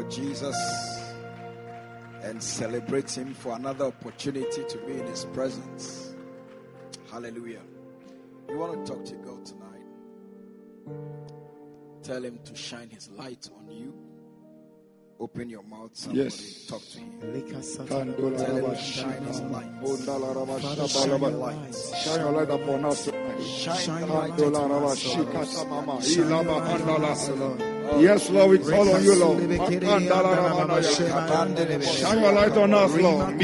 For Jesus and celebrate Him for another opportunity to be in His presence. Hallelujah. You want to talk to God tonight? Tell Him to shine His light on you. Open your mouth. Somebody Yes. talk to Him. Kandola Tell Him raba to shine His light. Ondala raba Father, shaba shine your raba. light. Shine your light upon us. Shine the light upon us, Yes, Lord, we call on you, Lord. Shine your light on us, Lord.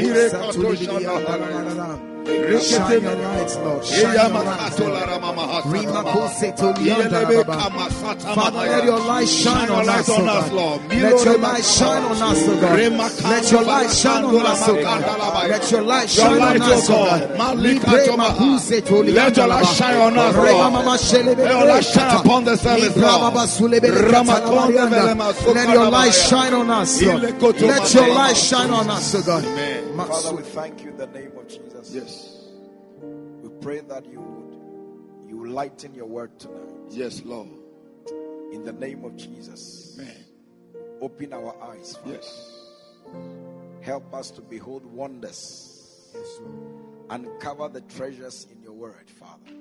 Mire kato shanda. Shine your light, Lord. Shine Iya your light, makatola Lord. rama mahata. Rimakose to Iyelebe Lianda, kama sata Father, mahaya. let your light shine on your us, light O on us, God. Lord. Let your light shine on us, O God. Let your light shine on us, O God. Let your light Your shine light, on us, O God. God. Malika Libre Tomaha. makuse to Let your light shine on us, Rema Lord. mama shelebe Let your light shine kata. upon the service, Libra Lord. baba sulebe le Ramakonde kata la velema marianda. Let your light shine on us, Lord. Ile koto Let your light shine on us, O God. Amen. Father, we thank you in the name of Jesus. Yes. We pray that you would you lighten your word tonight. Yes, Lord. In the name of Jesus. Amen. Open our eyes. Father. Yes. Help us to behold wonders. Uncover the treasures in your word, Father.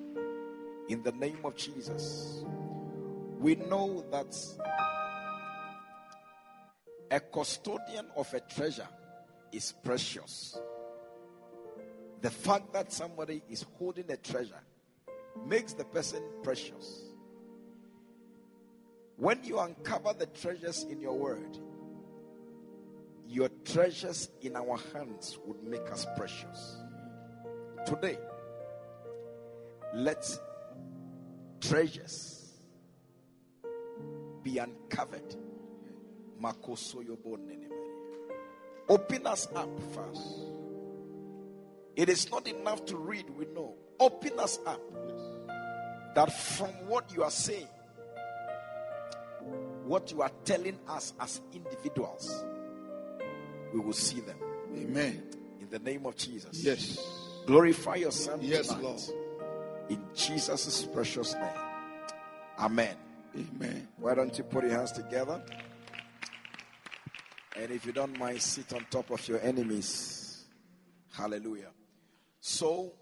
In the name of Jesus. We know that a custodian of a treasure is precious. The fact that somebody is holding a treasure makes the person precious. When you uncover the treasures in your word, your treasures in our hands would make us precious. Today, let treasures be uncovered. Open us up first. It is not enough to read, we know. Open us up that from what you are saying, what you are telling us as individuals, we will see them. Amen. In the name of Jesus. Yes. Glorify your Son. Yes, tonight. Lord. In Jesus' precious name. Amen. Amen. Why don't you put your hands together? And if you don't mind, sit on top of your enemies. Hallelujah. So,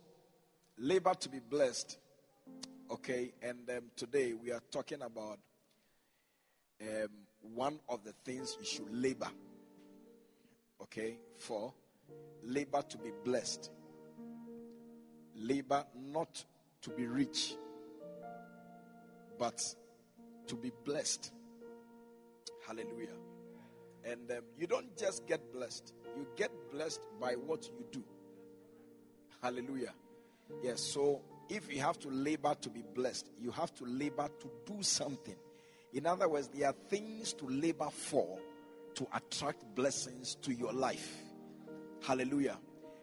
labor to be blessed. Okay, and um, today we are talking about um, one of the things you should labor. Okay, for labor to be blessed. Labor not to be rich, but to be blessed. Hallelujah. And um, you don't just get blessed, you get blessed by what you do. Hallelujah. Yes, so if you have to labor to be blessed, you have to labor to do something. In other words, there are things to labor for to attract blessings to your life. Hallelujah.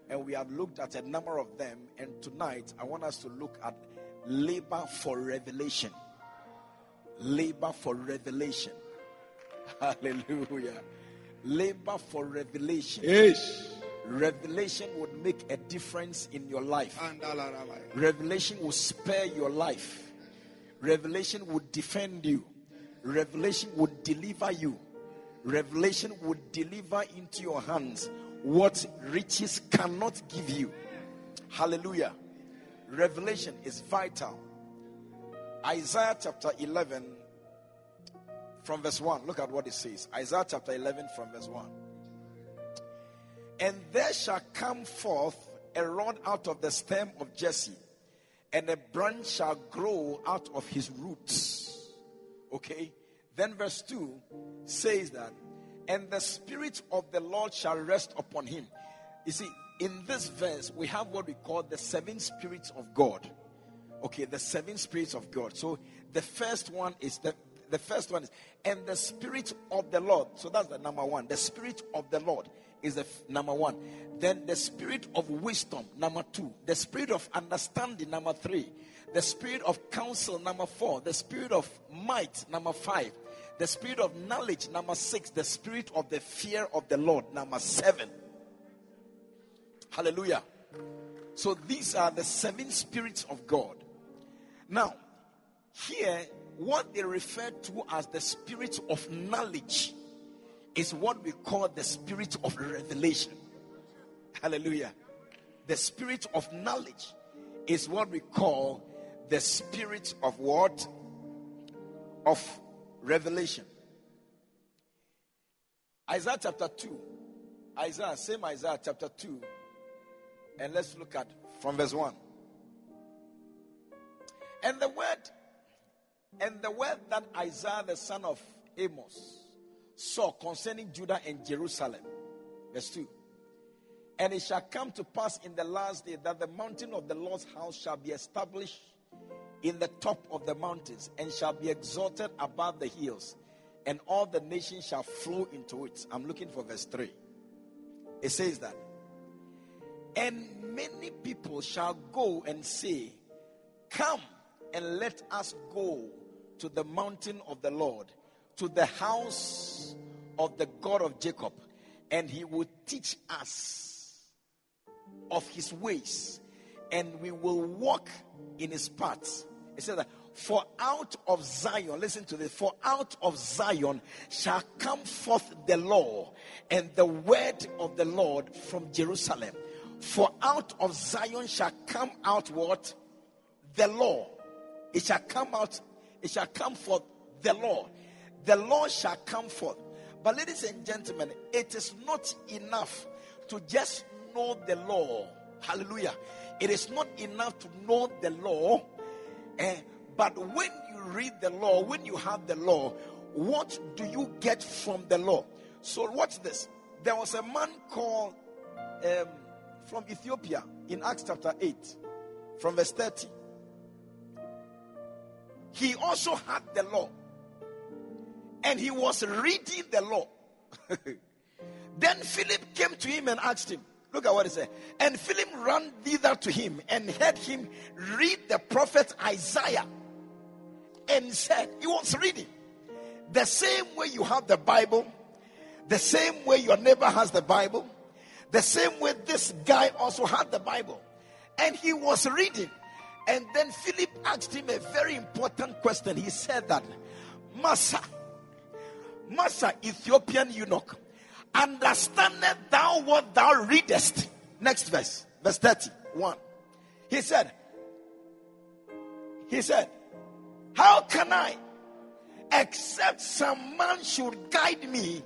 And we have looked at a number of them, and tonight I want us to look at labor for revelation. Labor for revelation. Hallelujah. Labor for revelation. Yes. Revelation would make a difference in your life. Revelation will spare your life. Revelation would defend you. Revelation would deliver you. Revelation would deliver into your hands what riches cannot give you. Hallelujah. Revelation is vital. Isaiah chapter 11 from verse 1. Look at what it says. Isaiah chapter 11 from verse 1. And there shall come forth a rod out of the stem of Jesse, and a branch shall grow out of his roots. Okay? Then verse 2 says that, and the Spirit of the Lord shall rest upon him. You see, in this verse, we have what we call the seven spirits of God. Okay, the seven spirits of God. So the first one is the the first one is and the spirit of the Lord. So that's the number one. The spirit of the Lord is the f- number one. Then the spirit of wisdom, number two. The spirit of understanding, number three. The spirit of counsel, number four. The spirit of might, number five. The spirit of knowledge, number six. The spirit of the fear of the Lord, number seven. Hallelujah. So these are the seven spirits of God. Now, here what they refer to as the spirit of knowledge is what we call the spirit of revelation. Hallelujah. The spirit of knowledge is what we call the spirit of what? Of revelation. Isaiah chapter 2. Isaiah, same Isaiah chapter 2. And let's look at from verse 1. And the word, and the word that Isaiah the son of Amos saw concerning Judah and Jerusalem. Verse 2. And it shall come to pass in the last day that the mountain of the Lord's house shall be established in the top of the mountains and shall be exalted above the hills, and all the nations shall flow into it. I'm looking for verse 3. It says that, and many people shall go and say, Come and let us go to the mountain of the Lord, to the house of the God of Jacob, and he will teach us of his ways, and we will walk in his paths. It says that, For out of Zion, listen to this, for out of Zion shall come forth the law and the word of the Lord from Jerusalem. For out of Zion shall come out what? The law it shall come out, it shall come forth the law. The law shall come forth. But, ladies and gentlemen, it is not enough to just know the law. Hallelujah. It is not enough to know the law. Eh, but when you read the law, when you have the law, what do you get from the law? So, watch this. There was a man called um, from Ethiopia in Acts chapter 8, from verse 30 he also had the law. And he was reading the law. then Philip came to him and asked him, Look at what he said. And Philip ran thither to him and heard him read the prophet Isaiah and said, He was reading. The same way you have the Bible, the same way your neighbor has the Bible, the same way this guy also had the Bible. And he was reading. And then Philip asked him a very important question. He said that, Master, Master, Ethiopian eunuch, understandest thou what thou readest? Next verse, verse 31. He said, He said, How can I, except some man should guide me?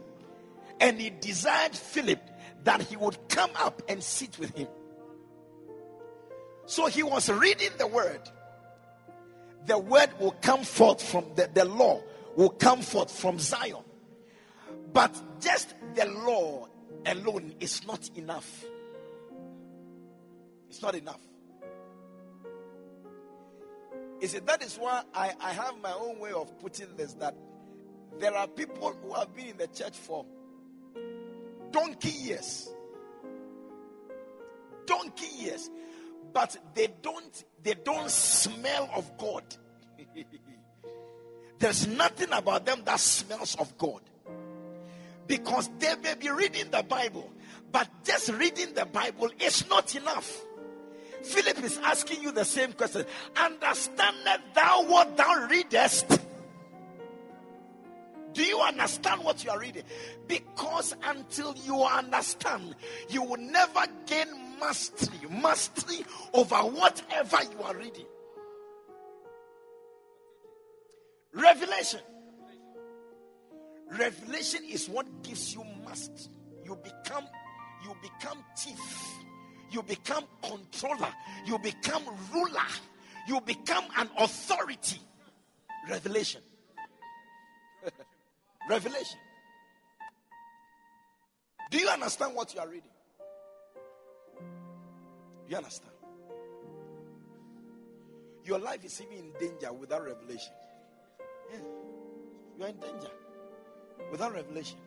And he desired Philip that he would come up and sit with him. So he was reading the word. The word will come forth from the, the law, will come forth from Zion. But just the law alone is not enough. It's not enough. You see, that is why I, I have my own way of putting this that there are people who have been in the church for donkey years. Donkey years but they don't they don't smell of God. There's nothing about them that smells of God. Because they may be reading the Bible, but just reading the Bible is not enough. Philip is asking you the same question. Understand that thou what thou readest. Do you understand what you are reading? Because until you understand, you will never gain mastery, mastery over whatever you are reading. Revelation. Revelation is what gives you mastery. You become you become chief. You become controller. You become ruler. You become an authority. Revelation. Revelation. Do you understand what you are reading? You understand? Your life is even in danger without revelation. Yeah. You are in danger without revelation.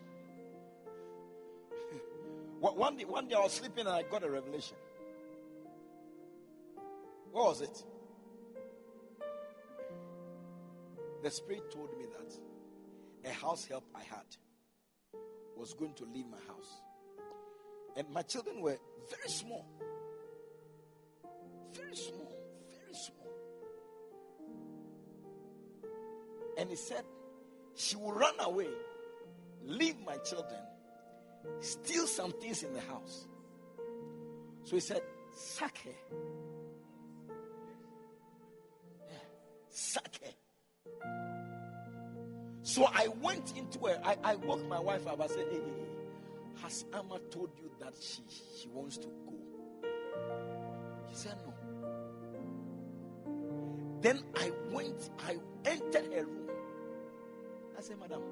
one, day, one day I was sleeping and I got a revelation. What was it? The Spirit told me that a house help I had was going to leave my house. And my children were very small. Very small. Very small. And he said, She will run away, leave my children, steal some things in the house. So he said, Sack her. Sack her. So I went into her. I, I woke my wife up. I said, Hey, hey, hey, has Amma told you that she, she wants to go? She said, No. Then I went, I entered her room. I said, Madam,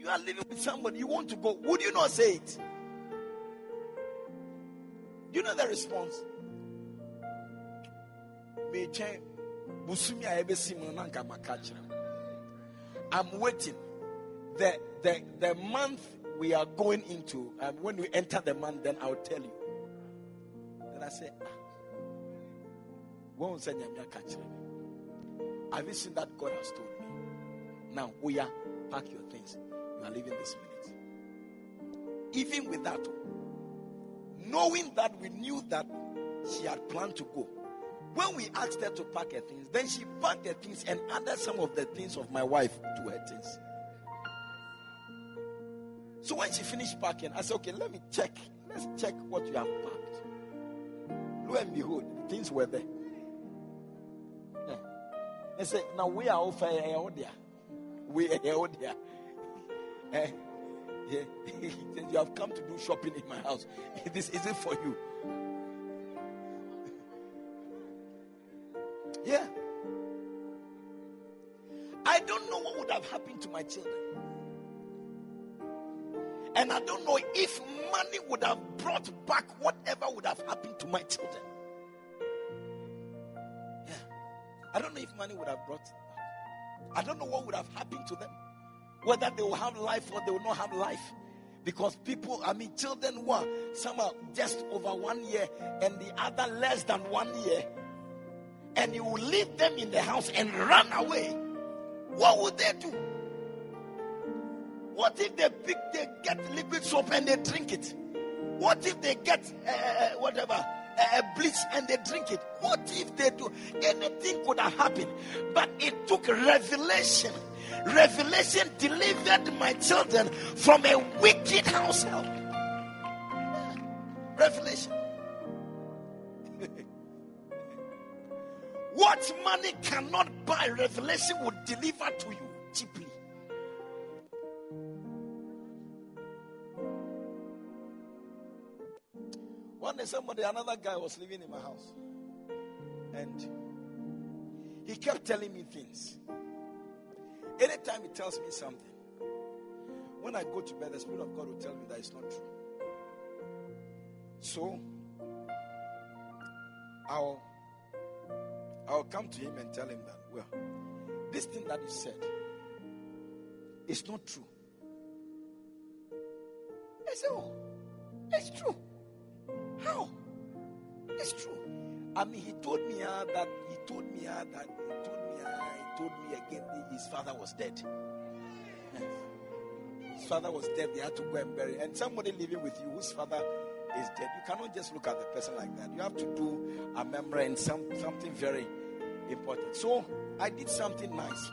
you are living with somebody, you want to go. Would you not say it? Do you know the response? I'm waiting. The, the, the month we are going into, and um, when we enter the month, then I'll tell you. Then I say, ah, won't send catch Have you seen that God has told me? Now, we are pack your things. You are leaving this minute. Even with that, knowing that we knew that she had planned to go. When we asked her to pack her things, then she packed her things and added some of the things of my wife to her things. So when she finished packing, I said, okay, let me check. Let's check what you have packed. Lo and behold, things were there. I said, now we are all fair there. We are all there. Eh? eh oh, yeah. Eh, eh, you have come to do shopping in my house. This isn't for you. Yeah. I don't know what would have happened to my children. And I don't know if money would have brought back whatever would have happened to my children. I don't know if money would have brought back. I don't know what would have happened to them. Whether they will have life or they will not have life. Because people, I mean, children were some are just over one year and the other less than one year. And you will leave them in the house and run away. What would they do? What if they pick, they get liquid soap and they drink it? What if they get uh whatever uh, bleach and they drink it? What if they do? Anything could have happened, but it took revelation. Revelation delivered my children from a wicked household. Revelation. what money cannot buy, revelation would deliver to you cheaply. One day, somebody, another guy was living in my house. And he kept telling me things. Anytime he tells me something, when I go to bed, the Spirit of God will tell me that it's not true. So, I'll, I'll come to him and tell him that, well, this thing that you said is not true. I said, oh, it's true. How? It's true. I mean, he told me uh, that he told me uh, that he told me uh, he told me again his father was dead. His father was dead. They had to go and bury. And somebody living with you whose father is dead, you cannot just look at the person like that. You have to do a memory and some something very important. So I did something nice.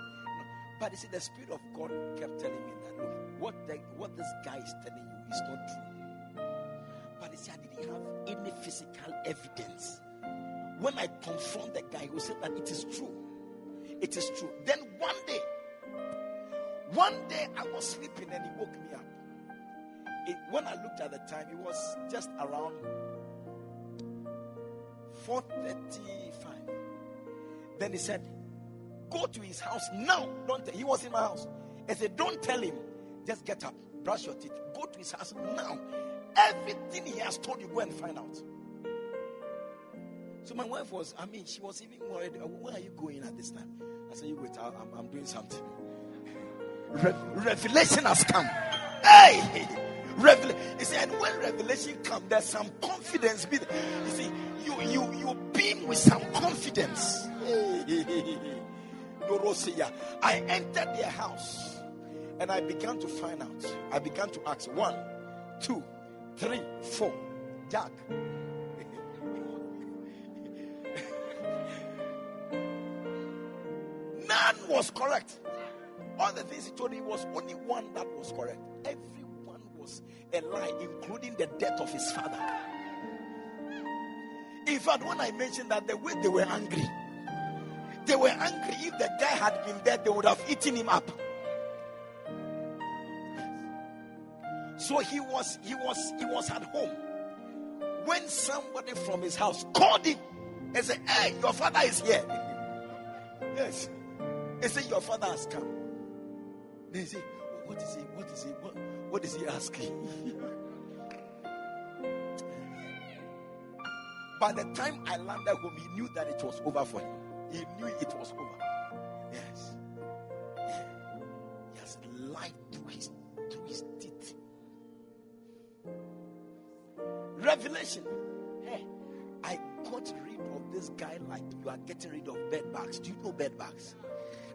But you see, the Spirit of God kept telling me that look, what the, what this guy is telling you is not true. I didn't have any physical evidence. When I confront the guy who said that it is true, it is true. Then one day, one day I was sleeping and he woke me up. It, when I looked at the time, it was just around 4:35. Then he said, "Go to his house now." Don't. Tell. He was in my house. I said, "Don't tell him. Just get up, brush your teeth, go to his house now Everything he has told you, go and find out. So my wife was, I mean, she was even worried. Uh, where are you going at this time? I said, you wait, I'm, I'm doing something. Re- revelation has come. Hey! Revelation. You see, and when revelation comes, there's some confidence. You see, you you you beam with some confidence. I entered their house and I began to find out. I began to ask one, two, three, four. Jack. None was correct. All the things he told him was only one that was correct. Everyone was a lie, including the death of his father. In fact, when I mentioned that, the way they were angry, they were angry. If the guy had been there, they would have eaten him up. So he was he was he was at home when somebody from his house called him and said, Hey, your father is here. Yes. He said, Your father has come. They say, What is he? What is he? What, what is he asking? By the time I landed home, he knew that it was over for him. He knew it was over. Revelation. Hey, I got rid of this guy like you are getting rid of bed bugs. Do you know bed bugs?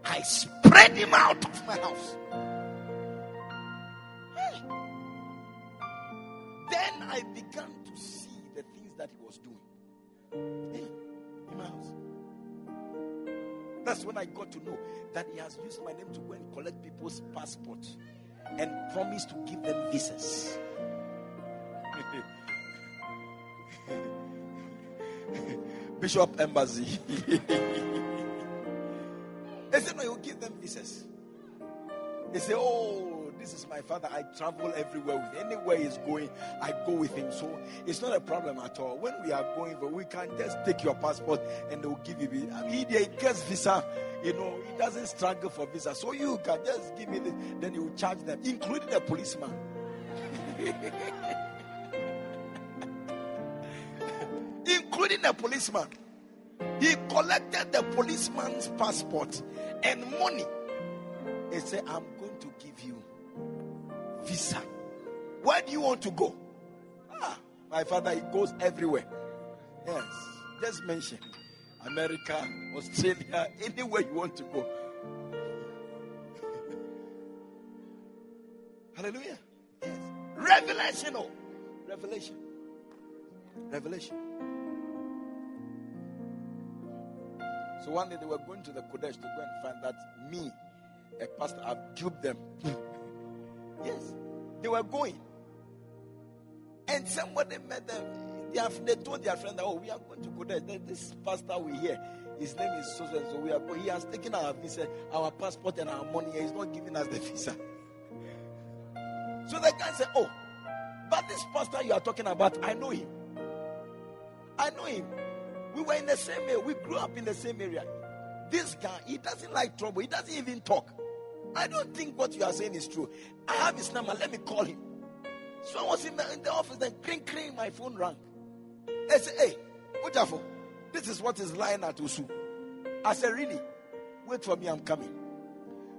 I spread him out of my house. Hey. Then I began to see the things that he was doing. Hey, in my house. That's when I got to know that he has used my name to go and collect people's passports and promised to give them visas. Bishop Embassy. they said, No, he'll give them visas. They say, Oh, this is my father. I travel everywhere with. Anywhere he's going, I go with him. So it's not a problem at all. When we are going, but we can just take your passport and they'll give you. I mean, he gets visa. You know, he doesn't struggle for visa. So you can just give me this. Then you charge them, including the policeman. including a policeman. He collected the policeman's passport and money. He said, I'm going to give you visa. Where do you want to go? Ah, my father, he goes everywhere. Yes, just mention America, Australia, anywhere you want to go. Hallelujah. Yes. Revelation. Oh, revelation. Revelation. So one day they were going to the Qodesh to go and find that me, a pastor, I've duped them. yes, they were going. And somebody met them. They, have, they told their friend that, oh, we are going to Qodesh. This pastor we hear, his name is so and so. We are going. He has taken our visa, our passport, and our money. He's not giving us the visa. So the guy said, oh, but this pastor you are talking about, I know him. I know him. We were in the same area. We grew up in the same area. This guy, he doesn't like trouble. He doesn't even talk. I don't think what you are saying is true. I have his number. Let me call him. So I was in the, in the office, then cring cring, my phone rang. I said, Hey, Ojafo, this is what is lying at Usu. I said, Really? Wait for me, I'm coming.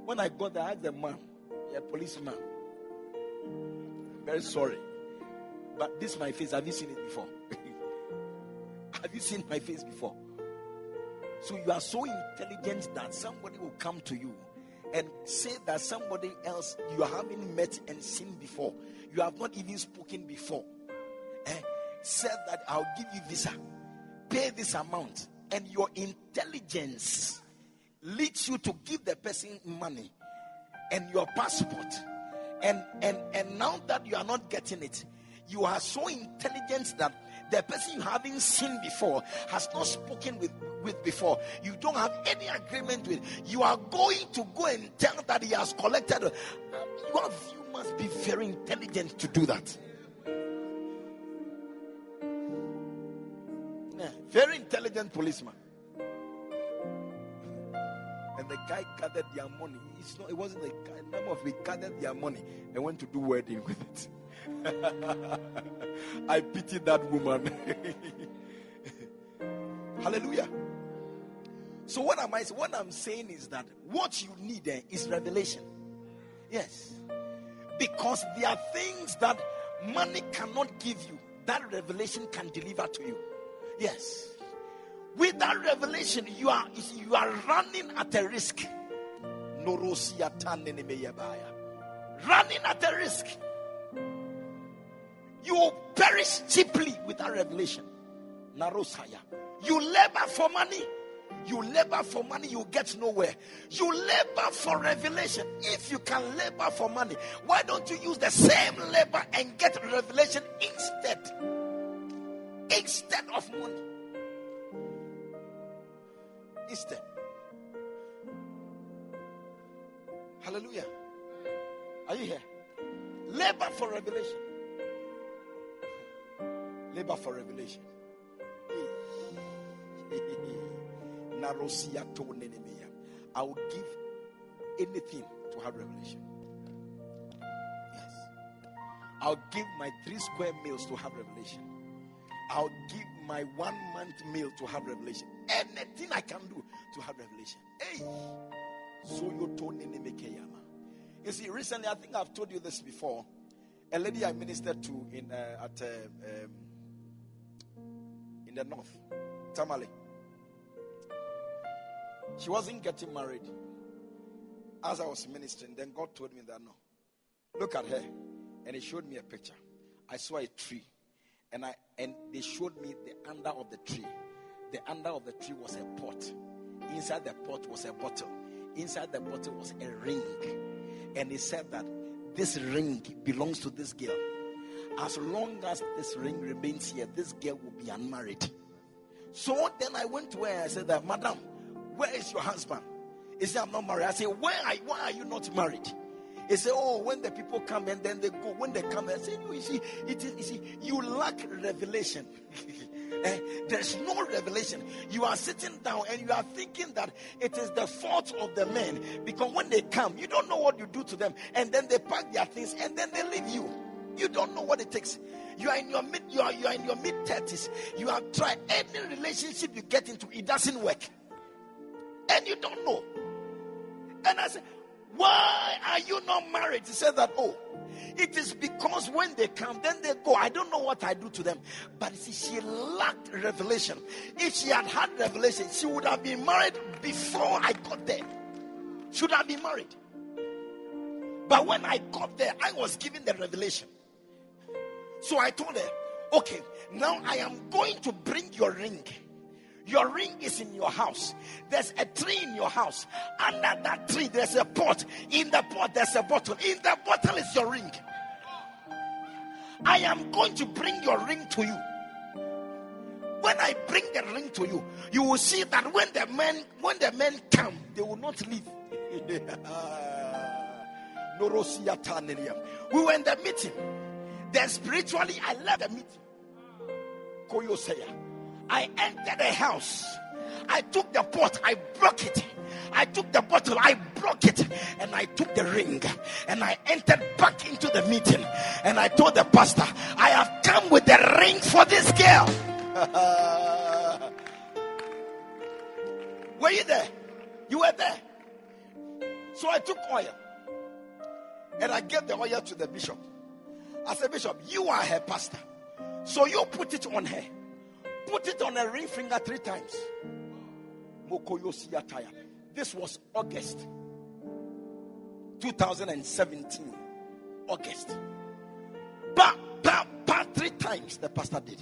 When I got there, I asked the man, a policeman, very sorry. But this is my face, have you seen it before? have you seen my face before? So you are so intelligent that somebody will come to you and say that somebody else you haven't met and seen before, you have not even spoken before, eh, said that I'll give you visa, pay this amount, and your intelligence leads you to give the person money and your passport. And and and now that you are not getting it, you are so intelligent that the person you haven't seen before has not spoken with, with before, you don't have any agreement with, you are going to go and tell that he has collected. You, have, you must be very intelligent to do that. Yeah, very intelligent policeman. And the guy gathered their money. It's not, it wasn't the guy, number of we gathered their money and went to do wedding with it. I pity that woman. Hallelujah. So what am I what I'm saying is that what you need then is revelation. Yes. Because there are things that money cannot give you that revelation can deliver to you. Yes. With that revelation, you are you are running at a risk. Running at a risk. You will perish cheaply without revelation. Narosaya. You labor for money. You labor for money, you get nowhere. You labor for revelation. If you can labor for money, why don't you use the same labor and get revelation instead? Instead of money. Instead. Hallelujah. Are you here? Labor for revelation. Labor for revelation. I will give anything to have revelation. Yes. I'll give my three square meals to have revelation. I'll give my one month meal to have revelation. Anything I can do to have revelation. Hey. So you told You see, recently I think I've told you this before. A lady I ministered to in uh, at uh, um, in the north, Tamale. She wasn't getting married. As I was ministering, then God told me that no. Look at her. And He showed me a picture. I saw a tree. And I and they showed me the under of the tree. The under of the tree was a pot. Inside the pot was a bottle. Inside the bottle was a ring. And he said that this ring belongs to this girl. As long as this ring remains here, this girl will be unmarried. So then I went to her. and I said that, Madam, where is your husband? He said, I'm not married. I said, are, why are you not married? He said, Oh, when the people come and then they go. When they come, I say, You see, it is, you see, you lack revelation. eh, there's no revelation. You are sitting down and you are thinking that it is the fault of the men because when they come, you don't know what you do to them, and then they pack their things and then they leave you. You don't know what it takes. You are in your mid, you are, you are in your mid thirties. You have tried any relationship you get into, it doesn't work and you don't know. And I said, Why are you not married? He said that, Oh, it is because when they come, then they go. I don't know what I do to them. But see, she lacked revelation. If she had had revelation, she would have been married before I got there. Should have been married. But when I got there, I was given the revelation. So I told her, okay, now I am going to bring your ring. Your ring is in your house. There's a tree in your house. Under that tree, there's a pot. In the pot, there's a bottle. In the bottle is your ring. I am going to bring your ring to you. When I bring the ring to you, you will see that when the men when the men come, they will not leave. we were in the meeting. Then spiritually, I left the meeting. Koyoseya. I entered the house. I took the pot, I broke it. I took the bottle, I broke it, and I took the ring, and I entered back into the meeting. And I told the pastor, I have come with the ring for this girl. were you there? You were there. So I took oil and I gave the oil to the bishop. I said, Bishop, you are her pastor. So you put it on her. Put it on her ring finger three times. This was August 2017. August. Ba, ba, ba, three times the pastor did.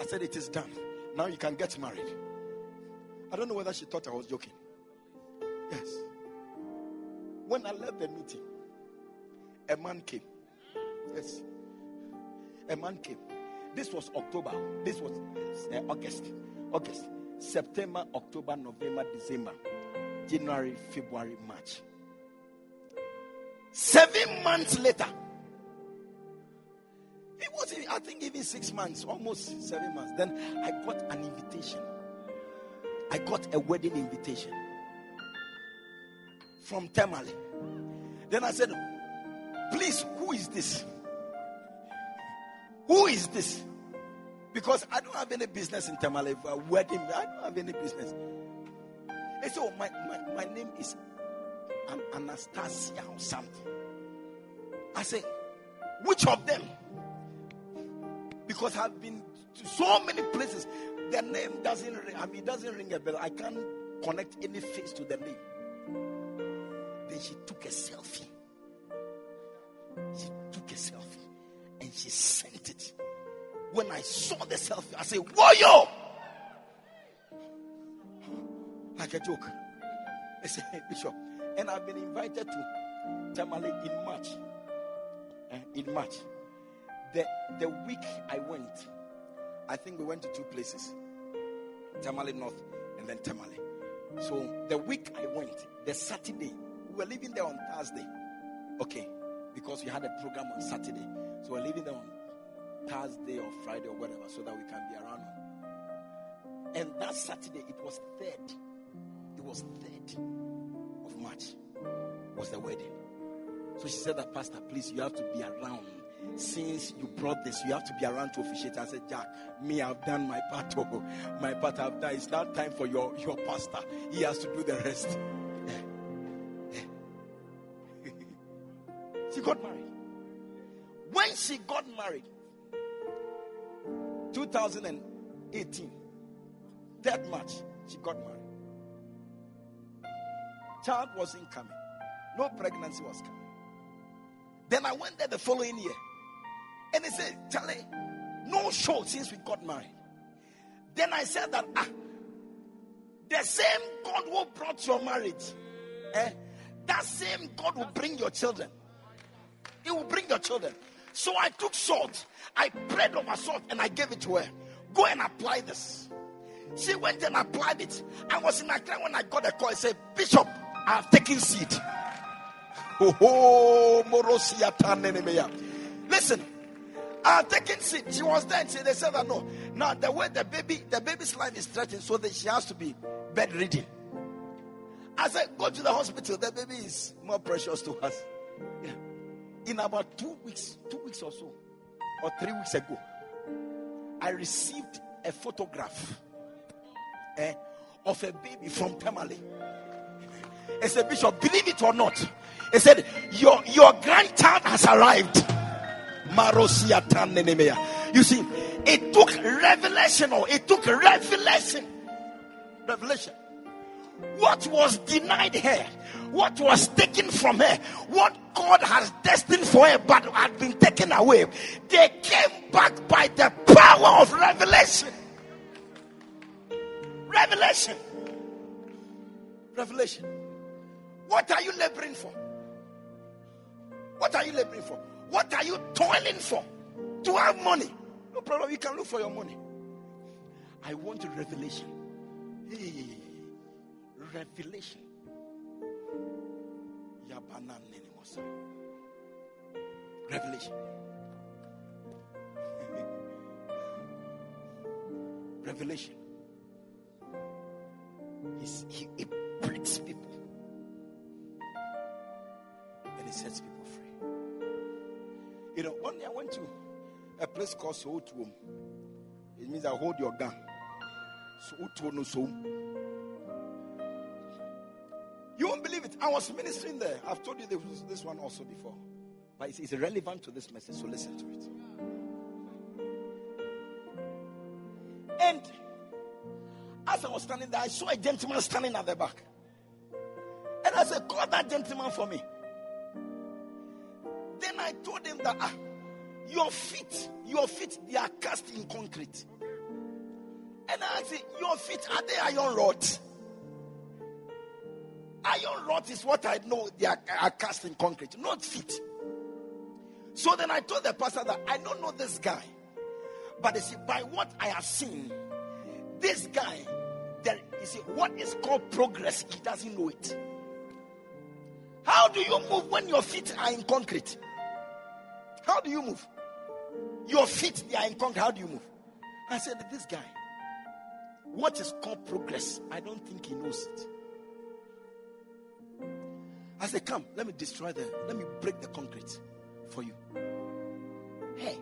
I said, It is done. Now you can get married. I don't know whether she thought I was joking. Yes. When I left the meeting, a man came. Yes. A man came. This was October. This was uh, August. August. September, October, November, December, January, February, March. Seven months later, it was, I think, even six months, almost seven months. Then I got an invitation. I got a wedding invitation from Tamale. Then I said, Please, who is this? Who is this? Because I don't have any business in Tamale for a wedding. I don't have any business. They said, Oh, my, my, my name is Anastasia or something. I say, Which of them? Because I've been to so many places. Their name doesn't ring. I mean, it doesn't ring a bell. I can't connect any face to the name. Then she took a selfie. She took a selfie and she sent it. When I saw the selfie, I said, Whoa, yo! like a joke. I said, Bishop, and I've been invited to Tamale in March. Uh, in March. The, the week I went, I think we went to two places Tamale North and then Tamale. So the week I went, the Saturday, we were leaving there on Thursday. Okay, because we had a program on Saturday. So we're leaving there on Thursday or Friday or whatever so that we can be around. And that Saturday, it was third. It was third of March. Was the wedding. So she said that, Pastor, please, you have to be around. Since you brought this, you have to be around to officiate. I said, Jack, me, I've done my part. Oh, my part I've done. It's now time for your, your pastor. He has to do the rest. she got married. She got married, 2018, that March, she got married. Child wasn't coming. No pregnancy was coming. Then I went there the following year. And he said, Charlie, no show since we got married. Then I said that, ah, the same God who brought your marriage, eh, that same God will bring your children. He will bring your children. So I took salt, I prayed over salt, and I gave it to her. Go and apply this. She went and applied it. I was in Accra when I got a call. I said, Bishop, I have taken seed. Oh, Listen, I have taken seed. She was there and they said that no. Now the way the baby, the baby's life is threatened, so that she has to be bedridden. I said, go to the hospital. The baby is more precious to us. Yeah. In about two weeks, two weeks or so, or three weeks ago, I received a photograph eh, of a baby from Tamale. I said, Bishop, believe it or not, he said, Your your grandchild has arrived. You see, it took revelation, or it took revelation. Revelation. What was denied her, what was taken from her, what God has destined for her but had been taken away, they came back by the power of revelation. Revelation. Revelation. What are you laboring for? What are you laboring for? What are you toiling for? To have money. No problem. You can look for your money. I want a revelation. Hey, revelation. Revelation. Revelation. He's, he, he breaks people and he sets people free. You know, one day I went to a place called Sowutuom. It means I hold your gun. Sotuum no so. You won't believe it. I was ministering there. I've told you this, this one also before. But it's, it's relevant to this message, so listen to it. And as I was standing there, I saw a gentleman standing at the back. And I said, Call that gentleman for me. Then I told him that ah, your feet, your feet, they are cast in concrete. And I said, Your feet, are they iron rods? Iron rods is what I know they are, are cast in concrete, not feet. So then I told the pastor that I don't know this guy. But you see, by what I have seen, this guy, there, you see, what is called progress, he doesn't know it. How do you move when your feet are in concrete? How do you move? Your feet they are in concrete. How do you move? I said, This guy, what is called progress? I don't think he knows it. I said, Come, let me destroy the, let me break the concrete for you. Hey,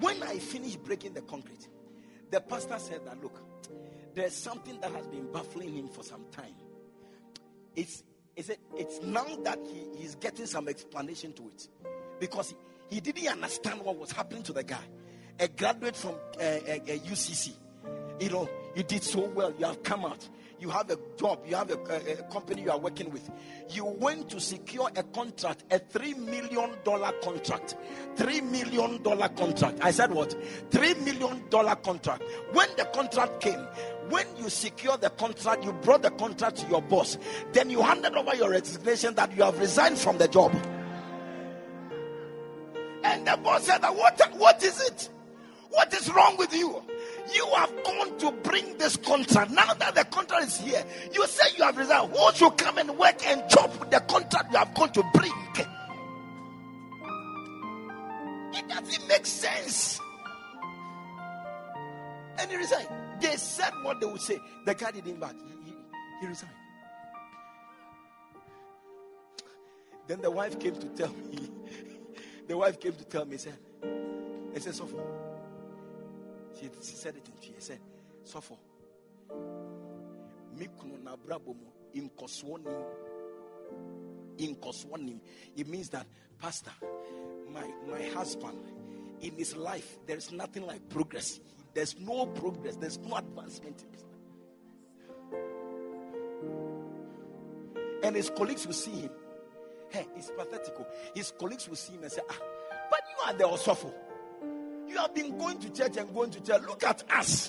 when I finish breaking the concrete, the pastor said that look, there's something that has been baffling him for some time. It's it's, it's now that he, he's getting some explanation to it because he, he didn't understand what was happening to the guy. A graduate from uh, a, a UCC, you know, you did so well. You have come out you have a job, you have a, a, a, company you are working with. You went to secure a contract, a three million dollar contract. Three million dollar contract. I said what? Three million dollar contract. When the contract came, when you secure the contract, you brought the contract to your boss, then you handed over your resignation that you have resigned from the job. And the boss said, What, what is it? What is wrong with you? You have gone to bring this contract. Now that the contract is here, you say you have resigned. Who should come and work and chop the contract you have gone to bring? It doesn't make sense. And he resigned. They said what they would say. The guy didn't back. He, he, he resigned. Then the wife came to tell me. the wife came to tell me, said, I said, Suffer. She, she said it in She said, Suffer. Mikuno na brabomo inkoswonim. Inkoswonim. It means that, Pastor, my, my husband, in his life, there is nothing like progress. There's no progress, there's no advancement in his life. And his colleagues will see him. Hey, it's pathetic. His colleagues will see him and say, Ah, but you are the Osofo. You have been going to church and going to church. Look at us.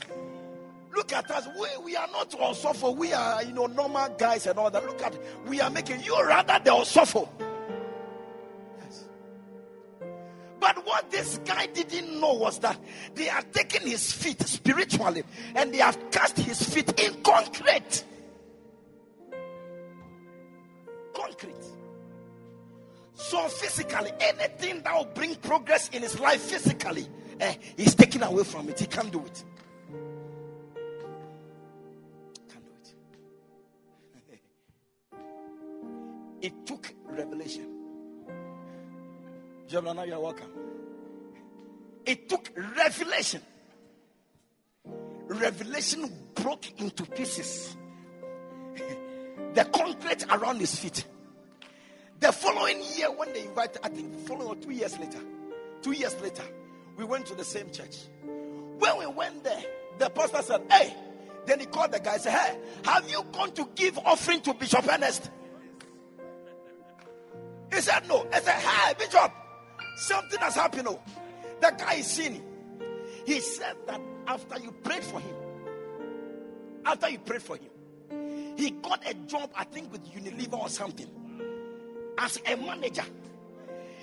Look at us. We, we are not Osofo. We are, you know, normal guys and all that. Look at, we are making you rather the Osofo. Yes. But what this guy didn't know was that they are taking his feet spiritually and they have cast his feet in concrete. Concrete. So physically, anything that will bring progress in his life physically, eh, he's taken away from it. He can't do it. Can't do it. it took revelation. Jablana, you're welcome. It took revelation. Revelation broke into pieces the concrete around his feet. The following year, when they invited, I think following or two years later, two years later, we went to the same church. When we went there, the pastor said, Hey, then he called the guy and said, Hey, have you gone to give offering to Bishop Ernest? He said, No. I said, Hey, Bishop, something has happened. Oh. The guy is sinning. He said that after you prayed for him, after you prayed for him, he got a job, I think, with Unilever or something as a manager.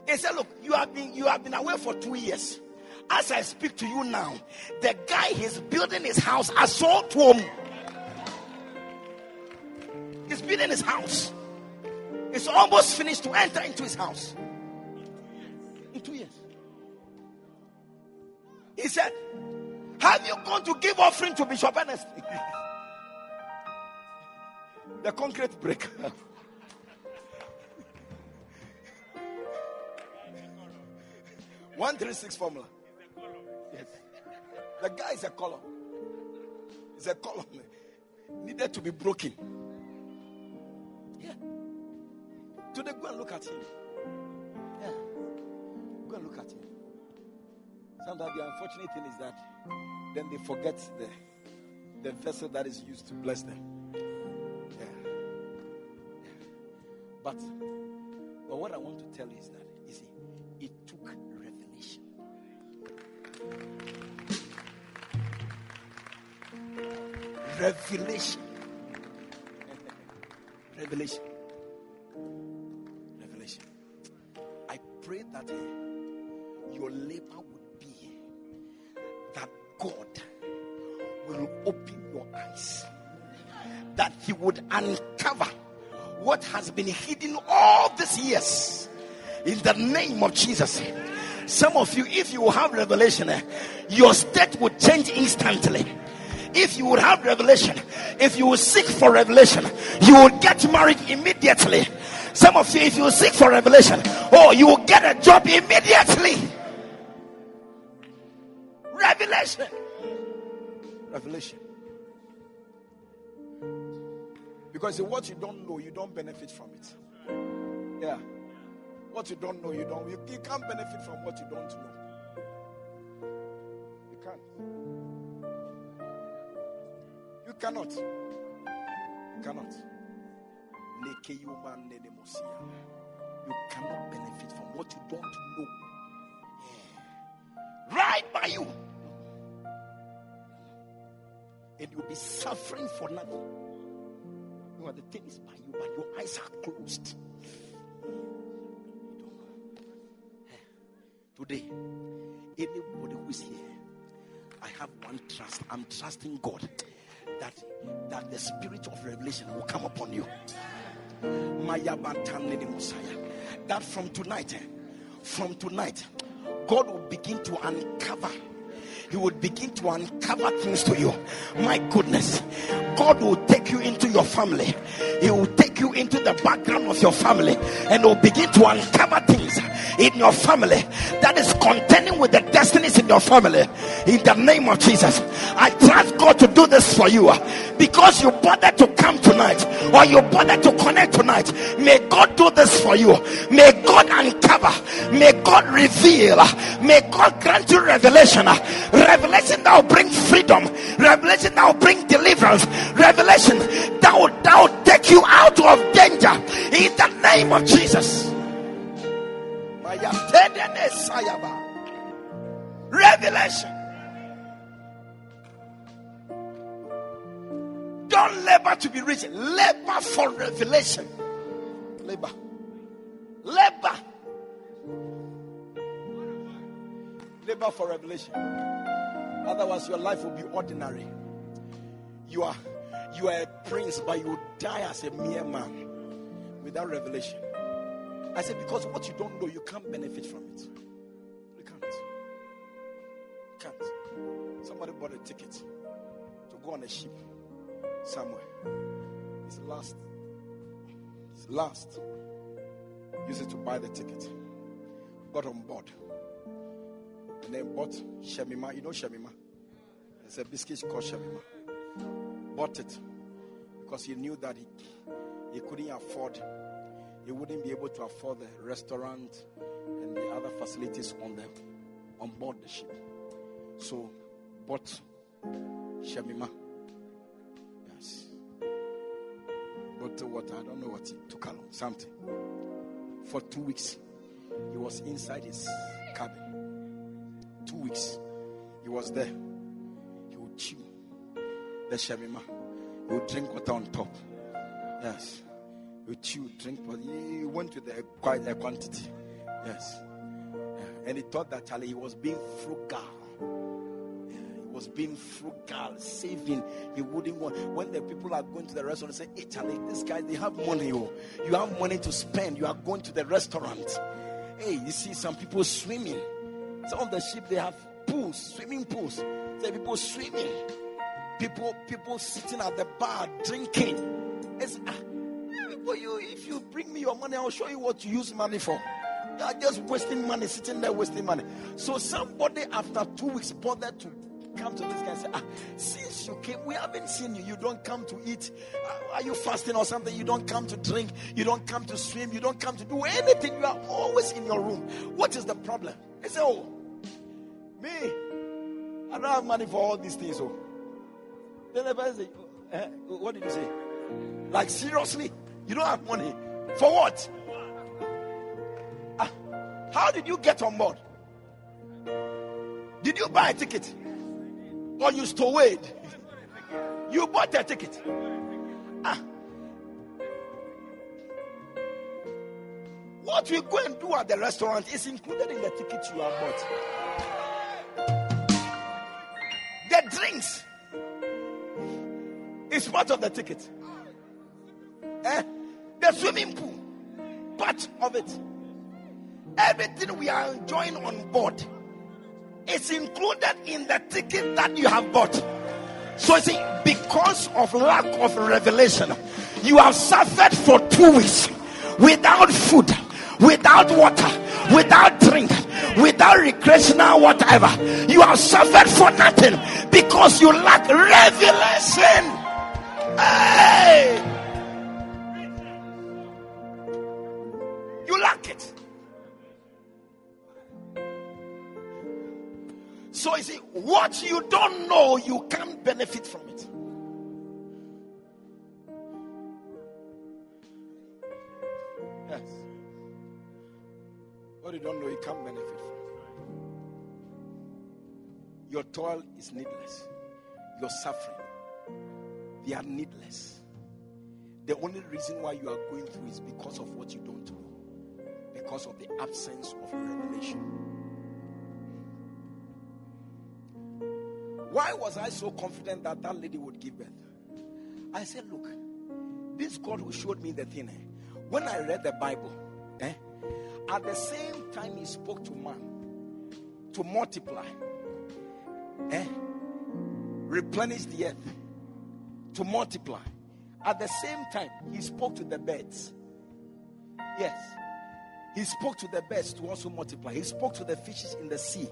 He said, Look, you have been you have been away for two years. As I speak to you now, the guy he's building his house assault home. He's building his house. It's almost finished to enter into his house. In two years. He said, Have you gone to give offering to Bishop Ernest? the concrete break. 136 formula. Yes. The guy is a column. It's a column. Needed to be broken. Yeah. Today, go and look at him. Yeah. Go and look at him. Sometimes the unfortunate thing is that then they forget the, the vessel that is used to bless them. Yeah. yeah. But, but what I want to tell you is that, Revelation. Revelation. Revelation. I pray that uh, your labor would be that God will open your eyes, that He would uncover what has been hidden all these years in the name of Jesus. Some of you, if you have revelation, eh, your state would change instantly if you would have revelation, if you would seek for revelation, you will get married immediately. Some of you, if you seek for revelation, oh, you will get a job immediately. Revelation. Revelation. Because what you don't know, you don't benefit from it. Yeah. What you don't know, you don't. You, you can't benefit from what you don't know. You can't. Cannot. Cannot. You cannot benefit from what you don't know. Right by you. and you'll be suffering for nothing. You know, the thing is by you, but your eyes are closed. Today, anybody who is here, I have one trust. I'm trusting God that that the spirit of revelation will come upon you. That from tonight, eh, from tonight, God will begin to uncover. He would begin to uncover things to you. My goodness, God will take you into your family, He will take you into the background of your family, and will begin to uncover things in your family that is contending with the destinies in your family. In the name of Jesus, I trust God to do this for you because you bothered to come tonight or you bothered to connect tonight. May God do this for you. May God uncover. May God reveal. May God grant you revelation. Revelation that will bring freedom. Revelation that will bring deliverance. Revelation that will, that will take you out of danger. In the name of Jesus. Revelation. Don't labor to be rich. Labor for revelation. Labor. Labor. Labor for revelation. Otherwise, your life will be ordinary. You are you are a prince, but you die as a mere man without revelation. I said, because what you don't know, you can't benefit from it. You can't. You can't. Somebody bought a ticket to go on a ship somewhere. It's last. It's last. Use it to buy the ticket. Got on board. And then bought Shemima. You know Shemima? It's a biscuit called Shemima. Bought it because he knew that he, he couldn't afford, he wouldn't be able to afford the restaurant and the other facilities on the on board the ship. So but Shemima. Yes, bottled water. I don't know what he took along. Something. For two weeks, he was inside his cabin. Two weeks, he was there. He would chew the shemima. He would drink water on top. Yes. Would chew, drink water. He went with the quite a quantity. Yes. And he thought that Charlie he was being frugal He was being frugal, saving. He wouldn't want. When the people are going to the restaurant, say, Hey, Charlie, this guy, they have money. Oh. You have money to spend. You are going to the restaurant. Hey, you see some people swimming. Some of the ship, they have pools, swimming pools. There people swimming. People, people sitting at the bar drinking. It's, ah, ah, you, if you bring me your money, I'll show you what you use money for. You are just wasting money, sitting there wasting money. So somebody after two weeks bothered to come to this guy and say, ah, since you came, we haven't seen you. You don't come to eat. Uh, are you fasting or something? You don't come to drink. You don't come to swim. You don't come to do anything. You are always in your room. What is the problem? He said, oh, me, I don't have money for all these things. Oh. Then the person say, eh, what did you say? Like seriously, you don't have money for what? Ah, how did you get on board? Did you buy a ticket? or you stowed. You bought a ticket. Ah. What we go and do at the restaurant is included in the ticket you have bought. The drinks is part of the ticket. Eh? The swimming pool, part of it. Everything we are enjoying on board it's included in the ticket that you have bought. So you see, because of lack of revelation, you have suffered for two weeks without food, without water, without drink, without recreational whatever. You have suffered for nothing because you lack revelation. Hey! It. So you see, what you don't know, you can't benefit from it. Yes. What you don't know, you can't benefit from. Your toil is needless. Your suffering they are needless. The only reason why you are going through is because of what you don't know, because of the absence of revelation. Why was I so confident that that lady would give birth? I said, Look, this God who showed me the thing, eh, when I read the Bible, eh, at the same time he spoke to man to multiply, eh, replenish the earth, to multiply. At the same time, he spoke to the birds. Yes. He spoke to the birds to also multiply. He spoke to the fishes in the sea.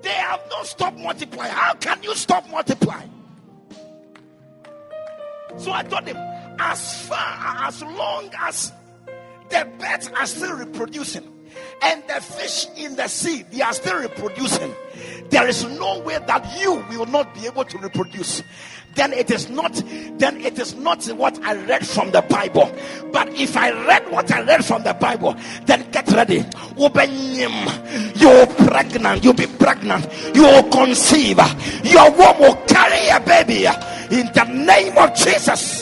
They have not stopped multiplying. How can you stop multiplying? So I told him, as far as long as the birds are still reproducing and the fish in the sea they are still reproducing, there is no way that you will not be able to reproduce. Then it is not then it is not what i read from the bible. But if i read what i read from the bible then get ready. You're pregnant. You'll be pregnant. You will conceive. Your womb will carry a baby. In the name of jesus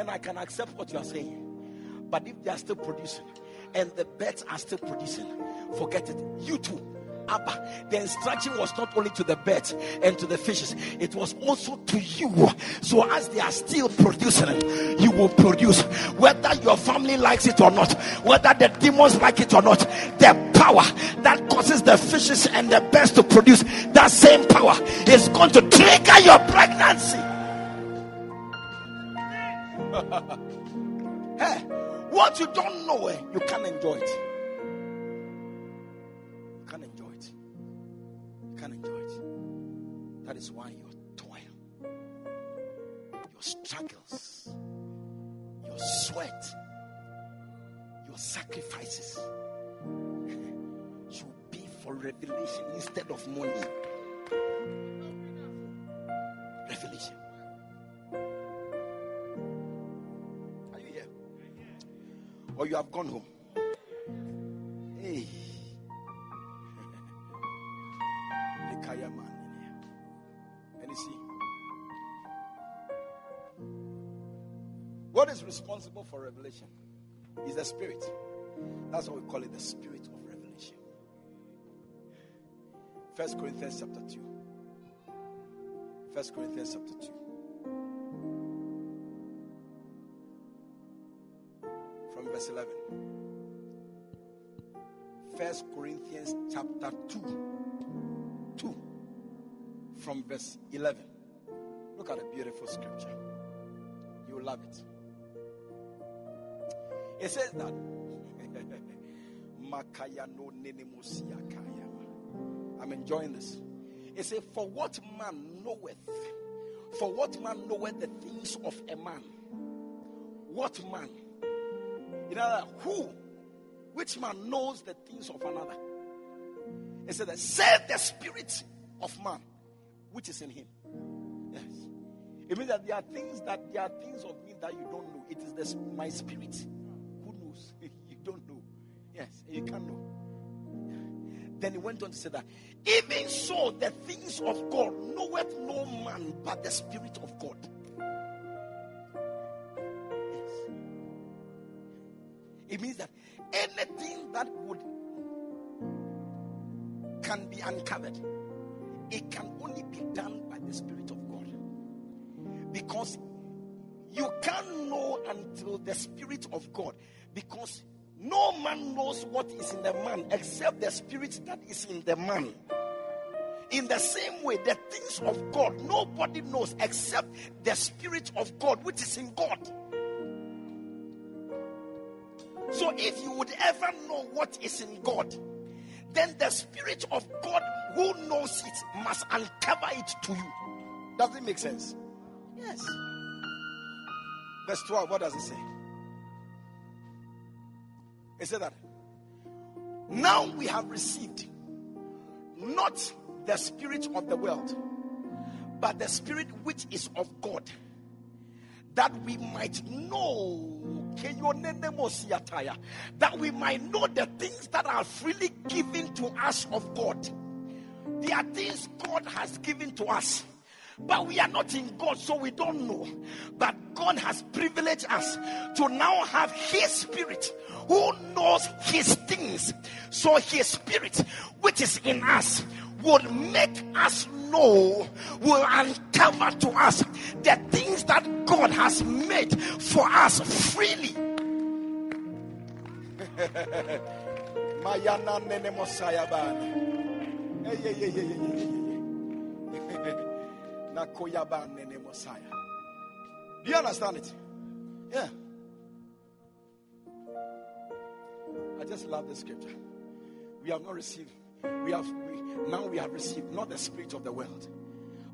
then I can accept what you are saying. But if they are still producing and the birds are still producing, forget it. You too. Abba, the instruction was not only to the birds and to the fishes, it was also to you. So, as they are still producing, you will produce whether your family likes it or not, whether the demons like it or not. The power that causes the fishes and the birds to produce that same power is going to trigger your pregnancy. hey, what you don't know, eh, you can't enjoy it. You can't enjoy it. You can't enjoy it. That is why your toil, your struggles, your sweat, your sacrifices should be for revelation instead of money. Revelation. Or you have gone home? Hey. And you see, what is responsible for revelation is the spirit. That's why we call it the spirit of revelation. First Corinthians chapter 2. First Corinthians chapter 2. Verse 11. First Corinthians chapter 2. 2. From verse 11. Look at a beautiful scripture. You love it. It says that. I'm enjoying this. It says, For what man knoweth, for what man knoweth the things of a man? What man? Other who? Which man knows the things of another? It said that save the spirit of man which is in him. Yes. It means that there are things that there are things of me that you don't know. It is the, my spirit. Who knows? you don't know. Yes, you can't know. Then he went on to say that even so, the things of God knoweth no man but the Spirit of God. It means that anything that would can be uncovered, it can only be done by the Spirit of God. Because you can't know until the Spirit of God. Because no man knows what is in the man except the Spirit that is in the man. In the same way, the things of God, nobody knows except the Spirit of God, which is in God. So, if you would ever know what is in God, then the Spirit of God who knows it must uncover it to you. Does it make sense? Yes. Verse 12, what does it say? It said that now we have received not the spirit of the world, but the spirit which is of God, that we might know that we might know the things that are freely given to us of God. There are things God has given to us. But we are not in God, so we don't know. But God has privileged us to now have His Spirit who knows His things. So His Spirit, which is in us, will make us know, will uncover to us the things that God has made for us freely. Do you understand it? Yeah. I just love the scripture. We have not received, we have now we have received not the spirit of the world,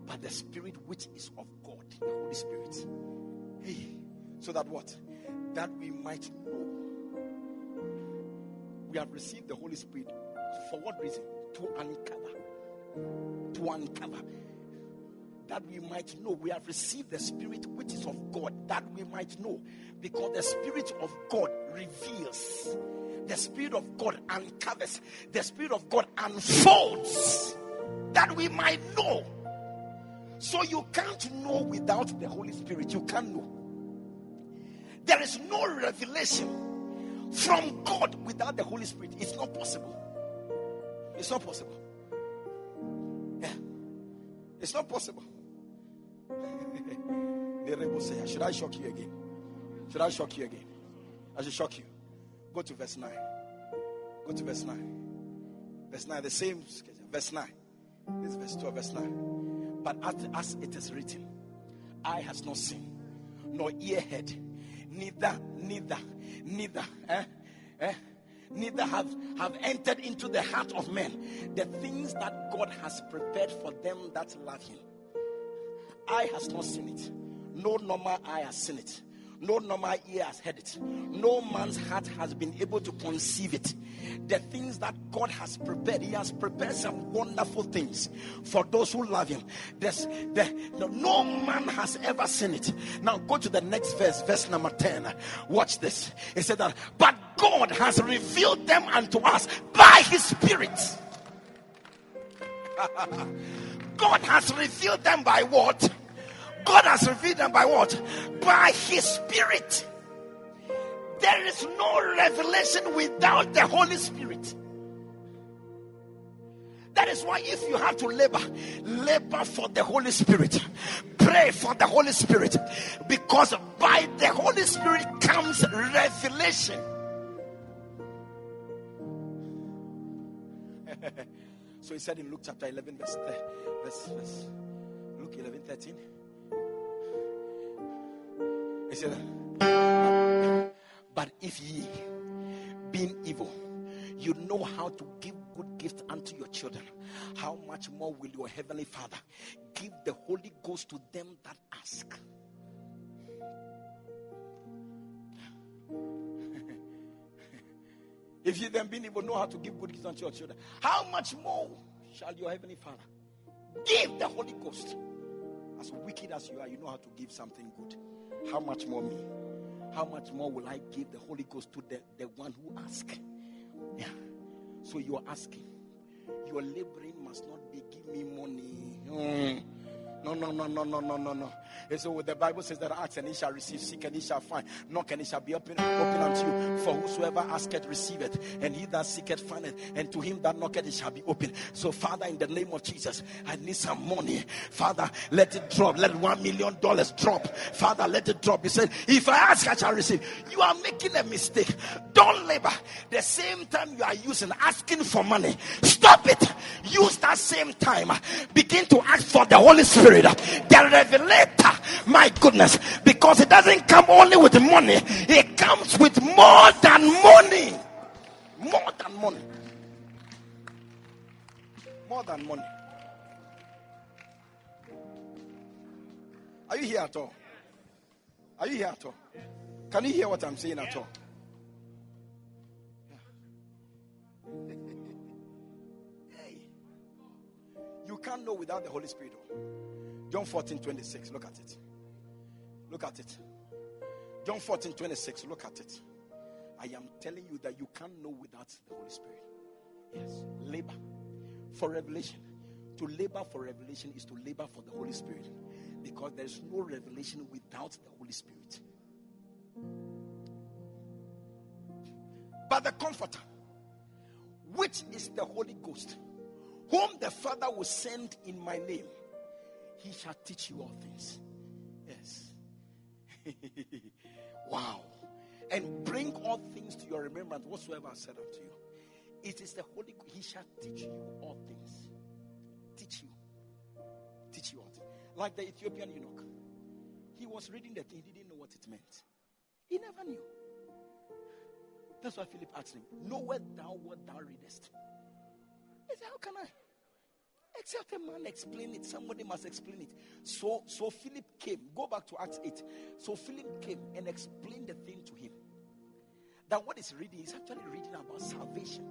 but the spirit which is of God, the Holy Spirit. Hey, so that what? That we might know. We have received the Holy Spirit for what reason? To uncover. To uncover that we might know. We have received the Spirit which is of God, that we might know. Because the Spirit of God reveals, the Spirit of God uncovers, the Spirit of God unfolds, that we might know. So you can't know without the Holy Spirit. You can't know. There is no revelation from God without the Holy Spirit. It's not possible. It's not possible. Yeah. It's not possible. the rebel say, Should I shock you again? Should I shock you again? I should shock you. Go to verse 9. Go to verse 9. Verse 9, the same verse 9. This is verse 12, verse 9. But as, as it is written, eye has not seen, nor ear heard, neither, neither, neither, eh, eh, neither have, have entered into the heart of men the things that God has prepared for them that love Him. Eye has not seen it, no normal eye has seen it. No normal ear has heard it. No man's heart has been able to conceive it. The things that God has prepared, He has prepared some wonderful things for those who love Him. There's, the, no, no man has ever seen it. Now go to the next verse, verse number 10. Watch this. It said that, but God has revealed them unto us by His Spirit. God has revealed them by what? God has revealed them by what? By His Spirit. There is no revelation without the Holy Spirit. That is why, if you have to labor, labor for the Holy Spirit. Pray for the Holy Spirit. Because by the Holy Spirit comes revelation. so he said in Luke chapter 11, verse, verse, verse Luke 11, 13. Said, But if ye, being evil, you know how to give good gifts unto your children, how much more will your heavenly Father give the Holy Ghost to them that ask? if you then being evil know how to give good gifts unto your children, how much more shall your heavenly Father give the Holy Ghost? As wicked as you are, you know how to give something good. How much more me? How much more will I give the Holy Ghost to the, the one who asks? Yeah. So you're asking. Your laboring must not be give me money. Mm. No, no, no, no, no, no, no, no. And so the Bible says that ask and he shall receive, seek and he shall find, knock and he shall be open, open unto you. For whosoever asketh receiveth, and he that seeketh findeth, and to him that knocketh it shall be open. So, Father, in the name of Jesus, I need some money. Father, let it drop. Let one million dollars drop. Father, let it drop. He said, If I ask, I shall receive. You are making a mistake. Don't labor. The same time you are using asking for money, stop it. Use that same time. Begin to ask for the Holy Spirit. Spirit, the revelator. My goodness, because it doesn't come only with money, it comes with more than money. More than money. More than money. Are you here at all? Are you here at all? Can you hear what I'm saying at all? You can't know without the Holy Spirit. John 14 26. Look at it. Look at it. John 14, 26. Look at it. I am telling you that you can't know without the Holy Spirit. Yes. Labor for revelation. To labor for revelation is to labor for the Holy Spirit. Because there's no revelation without the Holy Spirit. But the Comforter, which is the Holy Ghost, whom the Father will send in my name, he shall teach you all things. Yes. wow. And bring all things to your remembrance, whatsoever I said unto you. It is the Holy. He shall teach you all things. Teach you. Teach you all things. Like the Ethiopian eunuch. He was reading thing, he didn't know what it meant. He never knew. That's why Philip asked him, Knowest thou what thou readest? He said, How can I? Except a man explain it, somebody must explain it. So, so Philip came. Go back to Acts 8. So Philip came and explained the thing to him. That what he's reading is actually reading about salvation.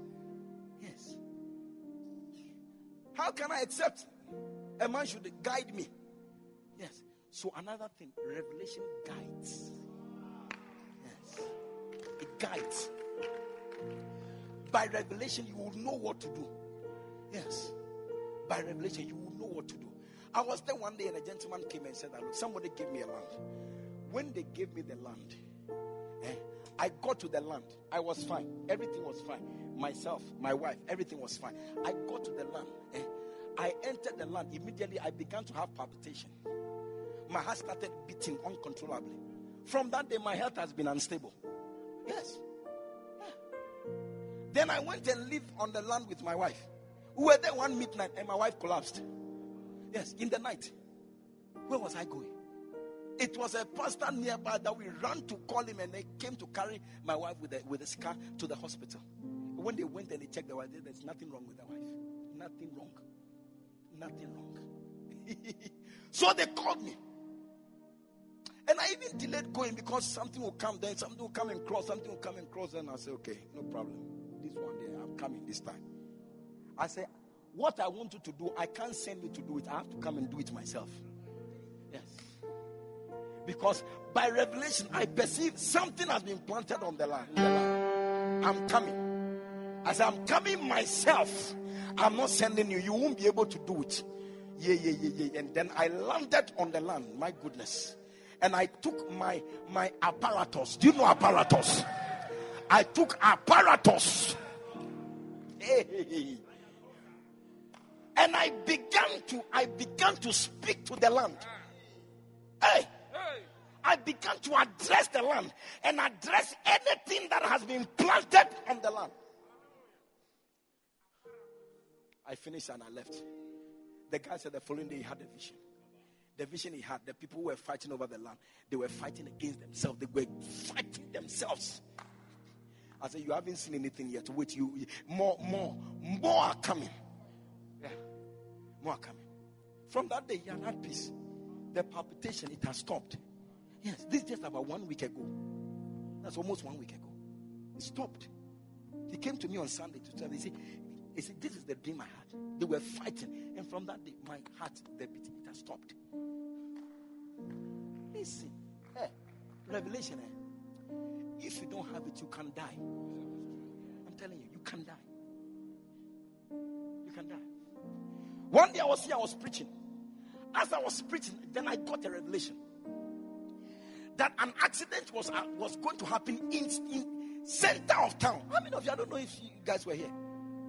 Yes. How can I accept a man should guide me? Yes. So another thing, revelation guides. Yes. It guides. By revelation, you will know what to do. Yes. By revelation, you will know what to do. I was there one day and a gentleman came and said that, look, somebody gave me a land. When they gave me the land, eh, I got to the land. I was fine. Everything was fine. Myself, my wife, everything was fine. I got to the land. Eh, I entered the land. Immediately, I began to have palpitation. My heart started beating uncontrollably. From that day, my health has been unstable. Yes. Yeah. Then I went and lived on the land with my wife. We were there one midnight and my wife collapsed. Yes, in the night. Where was I going? It was a pastor nearby that we ran to call him and they came to carry my wife with a, with a scar to the hospital. When they went and they checked the wife, there's nothing wrong with the wife. Nothing wrong. Nothing wrong. so they called me. And I even delayed going because something will come then, something will come and cross, something will come and cross. And I said, okay, no problem. This one day, I'm coming this time. I said, What I want you to do, I can't send you to do it. I have to come and do it myself. Yes. Because by revelation, I perceive something has been planted on the land. I'm coming. Said, I'm coming myself. I'm not sending you. You won't be able to do it. Yeah, yeah, yeah, yeah. And then I landed on the land. My goodness. And I took my my apparatus. Do you know apparatus? I took apparatus. Hey. And I began to, I began to speak to the land. Hey, I began to address the land and address anything that has been planted on the land. I finished and I left. The guy said the following day he had a vision. The vision he had, the people were fighting over the land, they were fighting against themselves. They were fighting themselves. I said, You haven't seen anything yet. Wait, you more, more, more are coming. More coming. From that day, he had had peace. The palpitation, it has stopped. Yes, this just about one week ago. That's almost one week ago. It stopped. He came to me on Sunday to tell me, he said, he said, This is the dream I had. They were fighting. And from that day, my heart, the beat, it has stopped. Listen. Hey, revelation. Eh? If you don't have it, you can die. I'm telling you, you can die. You can die. One day I was here, I was preaching. As I was preaching, then I got a revelation that an accident was uh, was going to happen in, in center of town. How many of you I don't know if you guys were here?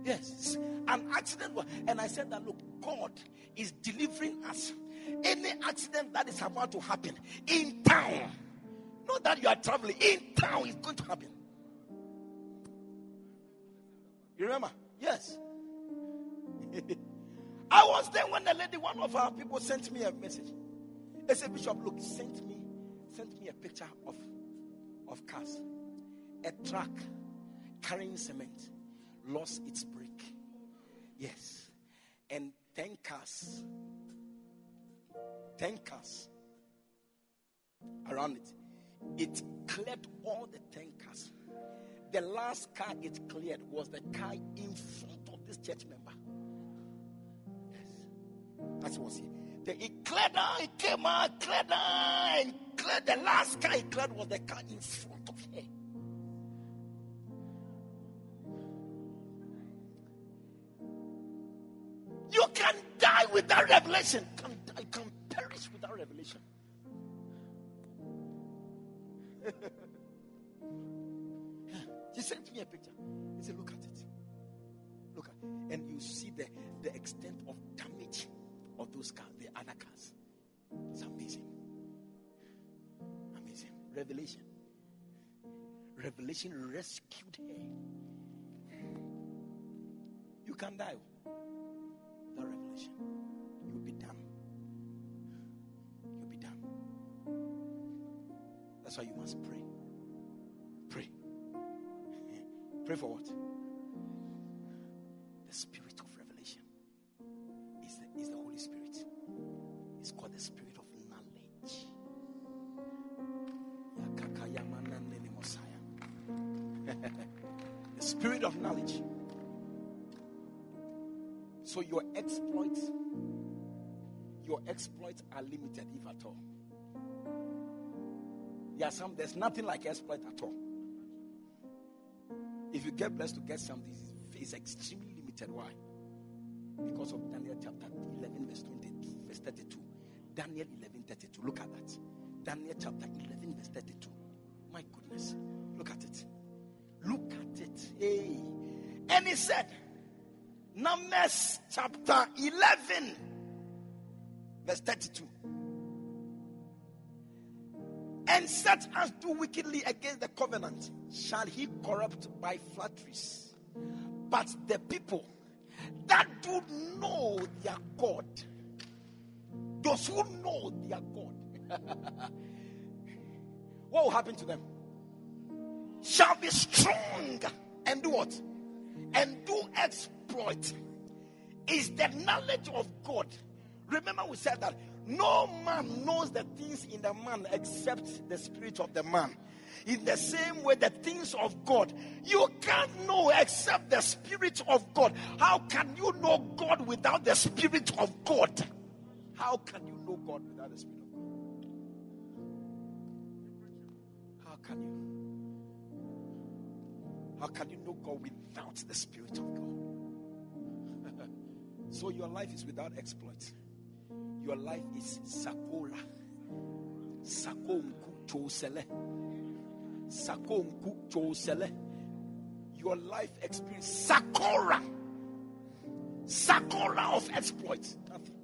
Yes, an accident was, and I said that look, God is delivering us. Any accident that is about to happen in town, not that you are traveling in town, is going to happen. You remember? Yes. I was there when the lady, one of our people, sent me a message. They said, Bishop, look, sent me, sent me a picture of, of cars. A truck carrying cement lost its brake. Yes. And 10 cars, 10 cars around it. It cleared all the 10 cars. The last car it cleared was the car in front of this church member. That was it. Then he cleared down, he came out, cleared down, and cleared, the last car he cleared was the car in front of her. You can die without revelation. Can, you can perish without revelation. he sent me a picture. He said, Look at it. Look at it. And you see the, the extent of damage of those cars, the other cars. It's amazing. Amazing. Revelation. Revelation rescued her. You can die oh. without revelation. You'll be done. You'll be done. That's why you must pray. Pray. Pray for what? The spirit the spirit of knowledge. the spirit of knowledge. So your exploits, your exploits are limited, if at all. Some there's nothing like exploit at all. If you get blessed to get something, it's extremely limited. Why? Because of Daniel chapter 11, verse 22, verse 32. Daniel 11, 32. Look at that. Daniel chapter 11, verse 32. My goodness. Look at it. Look at it. Hey. And he said, Numbers chapter 11, verse 32. And such as do wickedly against the covenant shall he corrupt by flatteries. But the people that do know their God, those who know their God, what will happen to them? Shall be strong and do what? And do exploit. Is the knowledge of God. Remember, we said that no man knows the things in the man except the spirit of the man. In the same way, the things of God, you can't know except the spirit of God. How can you know God without the spirit of God? How can you know God without the spirit of God? How can you? How can you know God without the spirit of God? so your life is without exploit. Your life is sakora. Sakonku chosele. Sakonku chosele. Your life experience sakora. Sakora of exploits. Nothing.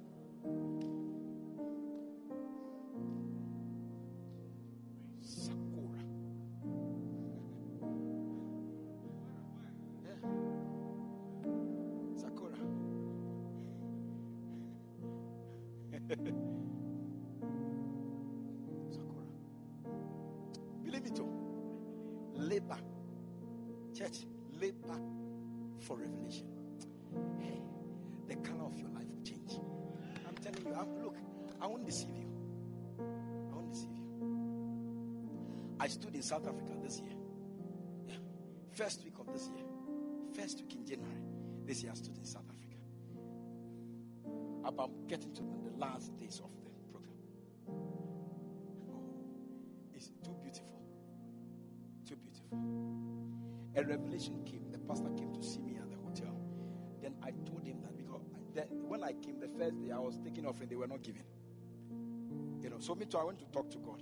Beautiful. A revelation came. The pastor came to see me at the hotel. Then I told him that because the, when I came the first day, I was taking offering, they were not giving. You know, so me too, I went to talk to God.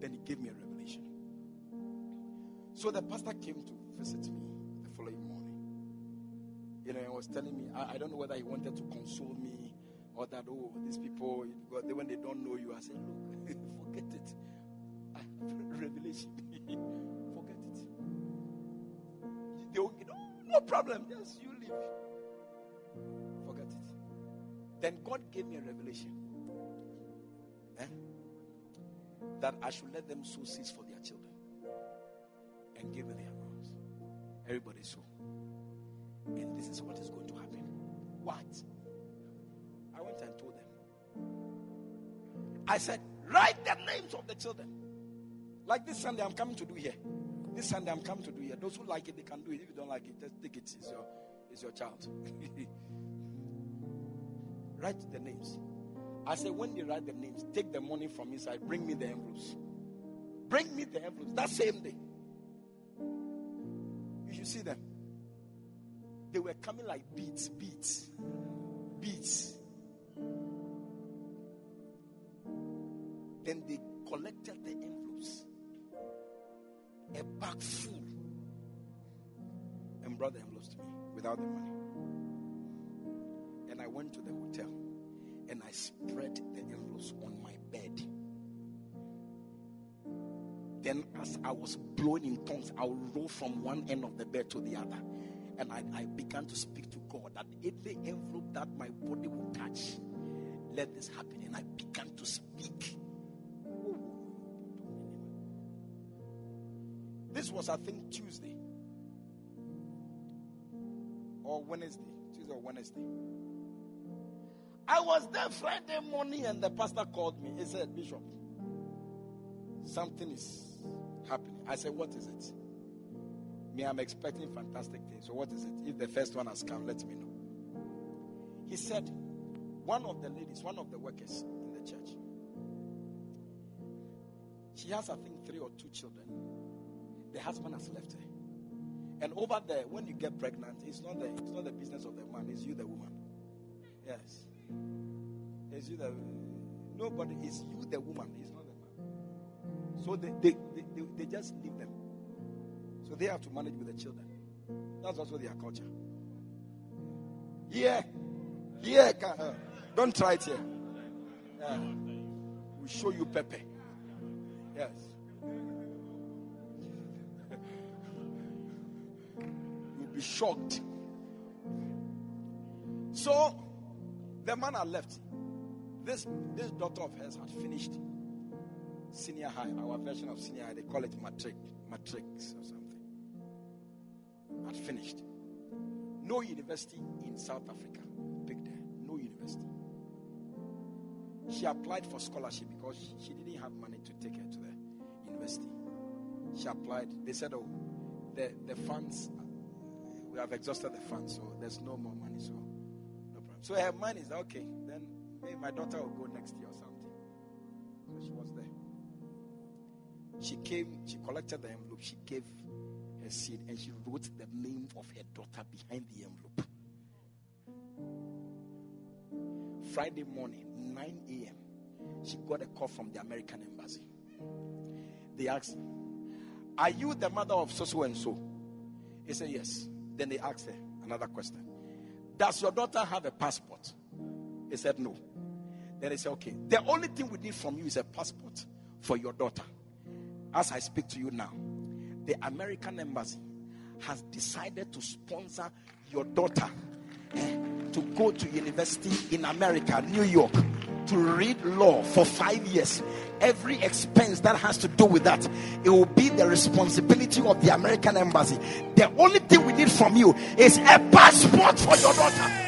Then he gave me a revelation. So the pastor came to visit me the following morning. You know, he was telling me, I, I don't know whether he wanted to console me or that, oh, these people, when they don't know you, I said, look, forget it. I revelation. Problem. Just you leave. Forget it. Then God gave me a revelation. Eh? That I should let them sow seeds for their children and give it their arms. Everybody sow. And this is what is going to happen. What? I went and told them. I said, write the names of the children. Like this Sunday, I'm coming to do here. This Sunday, I'm coming to do here. Those who like it, they can do it. If you don't like it, just take it. It's your, it's your child. write the names. I said, when they write the names, take the money from inside, bring me the envelopes. Bring me the envelopes that same day. You should see them. They were coming like beats, beats, beats. Then they collected the bag full, and brought the envelopes to me without the money. And I went to the hotel and I spread the envelopes on my bed. Then, as I was blowing in tongues, I would roll from one end of the bed to the other. And I, I began to speak to God that any envelope that my body would touch, let this happen. And I began to speak. Was, I think, Tuesday or Wednesday. Tuesday or Wednesday. I was there Friday morning and the pastor called me. He said, Bishop, something is happening. I said, What is it? Me, I'm expecting fantastic things. So, what is it? If the first one has come, let me know. He said, One of the ladies, one of the workers in the church, she has, I think, three or two children. The husband has left her. And over there, when you get pregnant, it's not the it's not the business of the man, it's you the woman. Yes. It's you the nobody, it's you the woman, it's not the man. So they they, they, they, they just leave them. So they have to manage with the children. That's also their culture. Yeah. Yeah. Uh, don't try it here. Yeah. We'll show you Pepe. Yes. Be shocked. So the man had left. This this daughter of hers had finished senior high, our version of senior high, they call it matric, matrix or something. Had finished. No university in South Africa picked her. No university. She applied for scholarship because she, she didn't have money to take her to the university. She applied. They said, "Oh, the the funds, we have exhausted the funds, so there's no more money." So no problem. So her mind is okay. Then maybe my daughter will go next year or something. So she was there. She came, she collected the envelope, she gave her seed, and she wrote the name of her daughter behind the envelope. Friday morning, 9 a.m., she got a call from the American embassy. They asked, Are you the mother of so so and so? He said, Yes. Then they asked her another question Does your daughter have a passport? He said, No. Then they said, Okay, the only thing we need from you is a passport for your daughter. As I speak to you now, the American embassy has decided to sponsor your daughter eh, to go to university in America, New York, to read law for five years. Every expense that has to do with that, it will be the responsibility of the American embassy. The only thing we need from you is a passport for your daughter.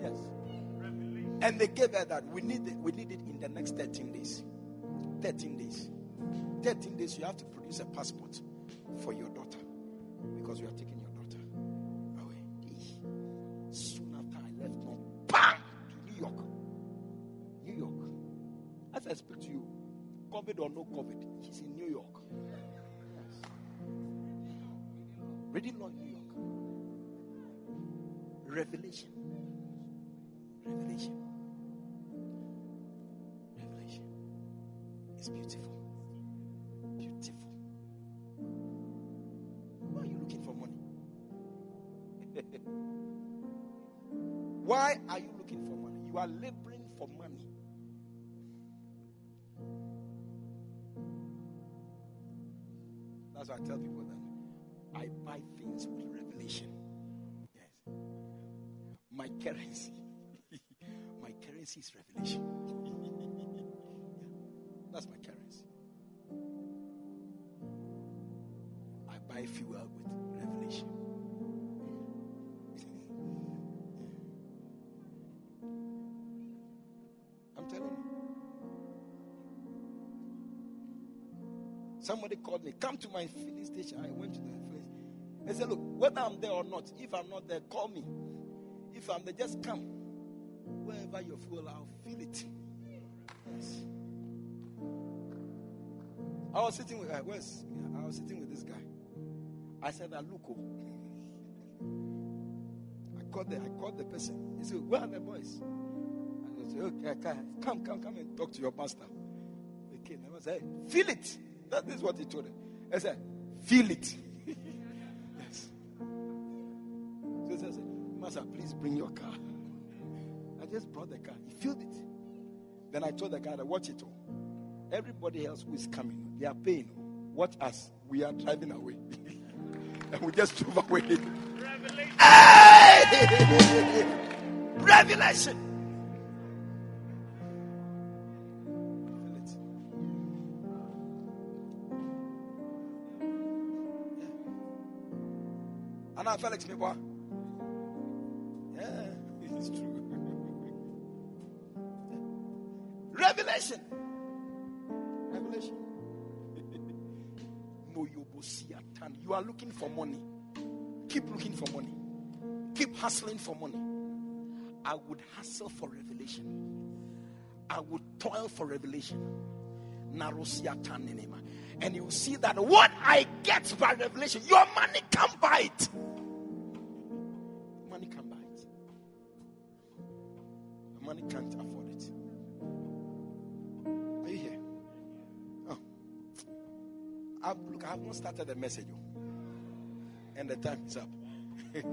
yes. And they gave her that. We need it, we need it in the next 13 days. 13 days. 13 days, you have to produce a passport for your daughter. Because we are taking your daughter away. Soon after I left home, bang! To New York. New York. As I speak to you, COVID or no COVID, she's in New York. Yes. Reading law New York. Revelation. Revelation. Revelation. It's. Beautiful. Why are you looking for money? You are laboring for money. That's why I tell people that I buy things with revelation. Yes. My currency. my currency is revelation. yeah. That's my currency. I buy fuel with Somebody called me, come to my filling station. I went to the place. I said, Look, whether I'm there or not, if I'm not there, call me. If I'm there, just come. Wherever you feel, I'll feel it. Yes. I was sitting with uh, where's I was sitting with this guy. I said, "I look." Oh. I called the I called the person. He said, "Where are the boys?" I said, "Okay, come, come, come and talk to your pastor." They came. I said, "Feel it." That is what he told them. I said, "Feel it." yes. So I said, "Master, please bring your car." I just brought the car. He filled it. Then I told the guy, "Watch it all." Everybody else who is coming, they are paying. Watch us. We are driving away. and we just drove away. Revelation. Hey! Revelation. Anna Felix Mibwa. Yeah, it's true. Revelation. Revelation. You are looking for money. Keep looking for money. Keep hustling for money. I would hustle for revelation. I would toil for revelation. And you will see that what I get by revelation, your money can't buy it. Money can't afford it. Are you here? Oh. I've, look, I have not started the message. Oh and the time is up.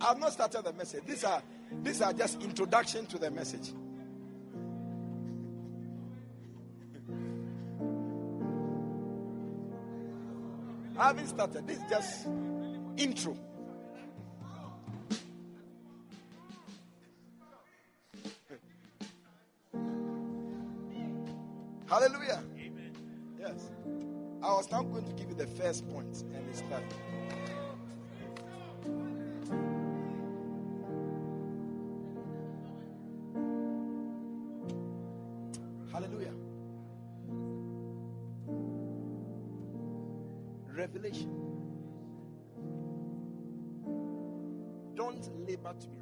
I've not started the message. These are these are just introduction to the message. I haven't started. This is just intro. First point, and it's that. Hallelujah. Revelation. Don't labor to be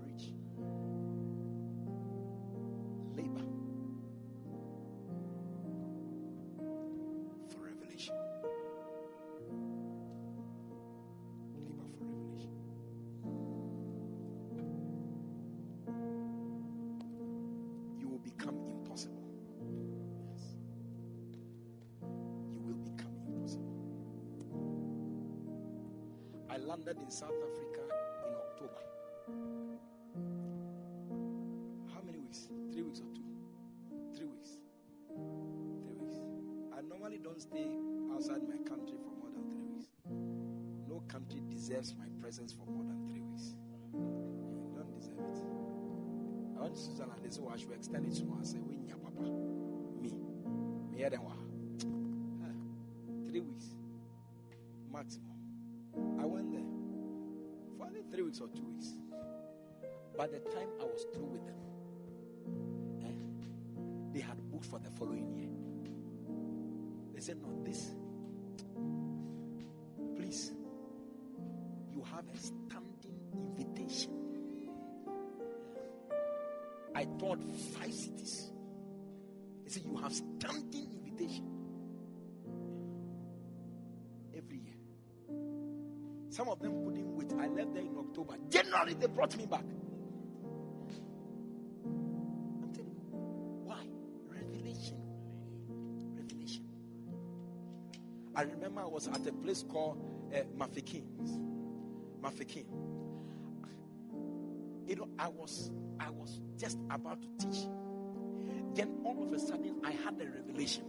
for more than three weeks. You don't deserve it. I went to Switzerland. They said, well, should extend it to I said, We your papa. Me. Me here Three weeks. Maximum. I went there for only three weeks or two weeks. By the time I was through with them, eh, they had booked for the following year. They said, No, this, have a standing invitation. I thought five cities. They said, You have standing invitation. Every year. Some of them couldn't wait. I left there in October. January, they brought me back. I'm telling you. Why? Revelation. Revelation. I remember I was at a place called uh, Mafikeng. Mafikeng. You know, I was I was just about to teach. Then all of a sudden I had a revelation.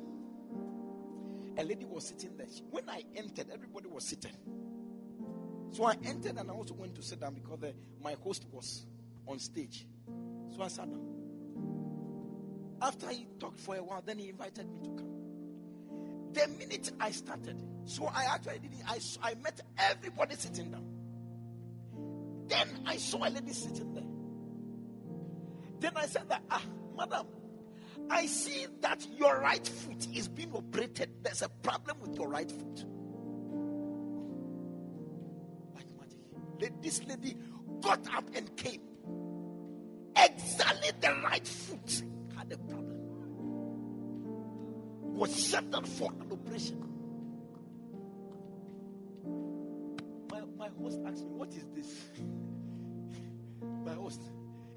A lady was sitting there. When I entered, everybody was sitting. So I entered and I also went to sit down because the, my host was on stage. So I sat down. After he talked for a while, then he invited me to come. The minute I started, so I actually did I, I met everybody sitting down. Then I saw a lady sitting there. Then I said that, ah, madam, I see that your right foot is being operated. There's a problem with your right foot. this lady got up and came. Exactly the right foot had a problem. Was scheduled for an operation.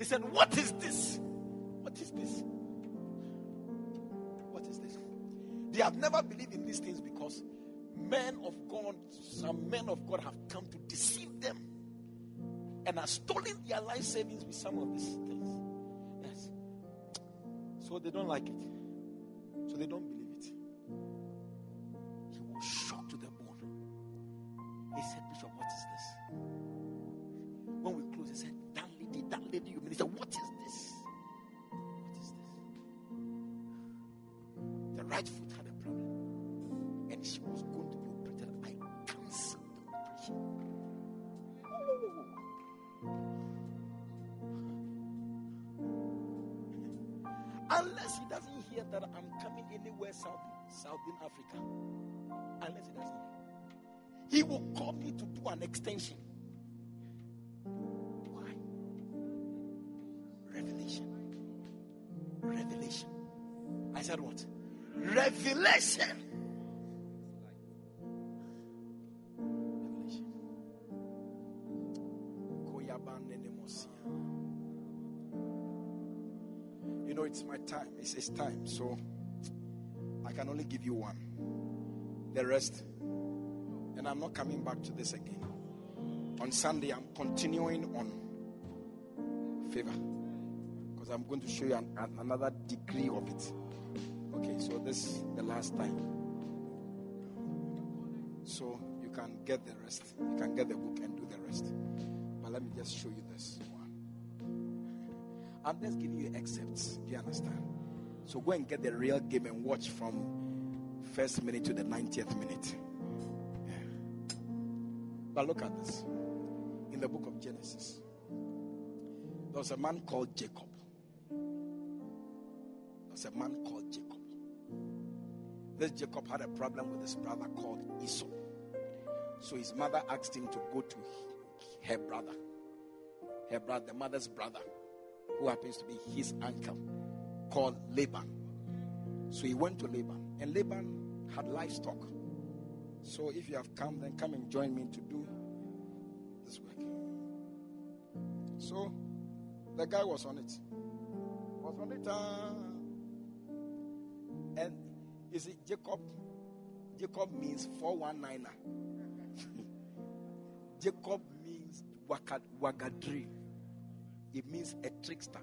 Said, What is this? What is this? What is this? They have never believed in these things because men of God, some men of God have come to deceive them and are stolen their life savings with some of these things. Yes. So they don't like it. So they don't believe it. He was shocked to the bone. He said, Bishop, what is this? Doesn't that I'm coming anywhere south, Southern Africa. Unless he doesn't. He will call me to do an extension. Why? Revelation. Revelation. I said what? Revelation. Time. It's time. So I can only give you one. The rest. And I'm not coming back to this again. On Sunday, I'm continuing on favor. Because I'm going to show you an, an- another degree of it. Okay, so this is the last time. So you can get the rest. You can get the book and do the rest. But let me just show you this one. I'm just giving you excerpts. Do you understand? So go and get the real game and watch from first minute to the 90th minute. Yeah. But look at this. In the book of Genesis, there was a man called Jacob. There was a man called Jacob. This Jacob had a problem with his brother called Esau. So his mother asked him to go to her brother, her brother, the mother's brother, who happens to be his uncle, called Laban. So he went to Laban, and Laban had livestock. So if you have come, then come and join me to do this work. So the guy was on it. Was on it. uh, and you see, Jacob, Jacob means 419er. Jacob means wagadri. It means a trickster,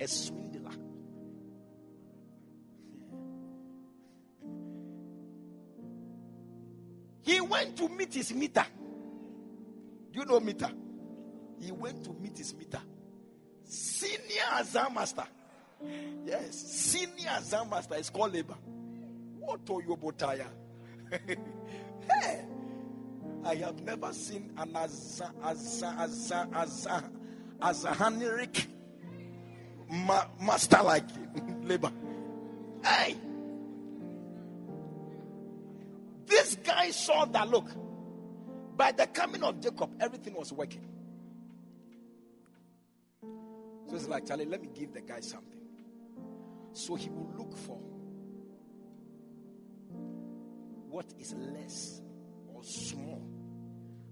a swindler. Went to meet his meter. Do you know meter? He went to meet his meter. Senior Azam Master. Yes, senior Azam Master is called Laban. What are you botaya? hey, I have never seen an Azza Azza Azza Azza Azahanirik ma- master like labor. Hey, saw that look. By the coming of Jacob, everything was working. So it's like, Charlie, let me give the guy something. So he will look for what is less or small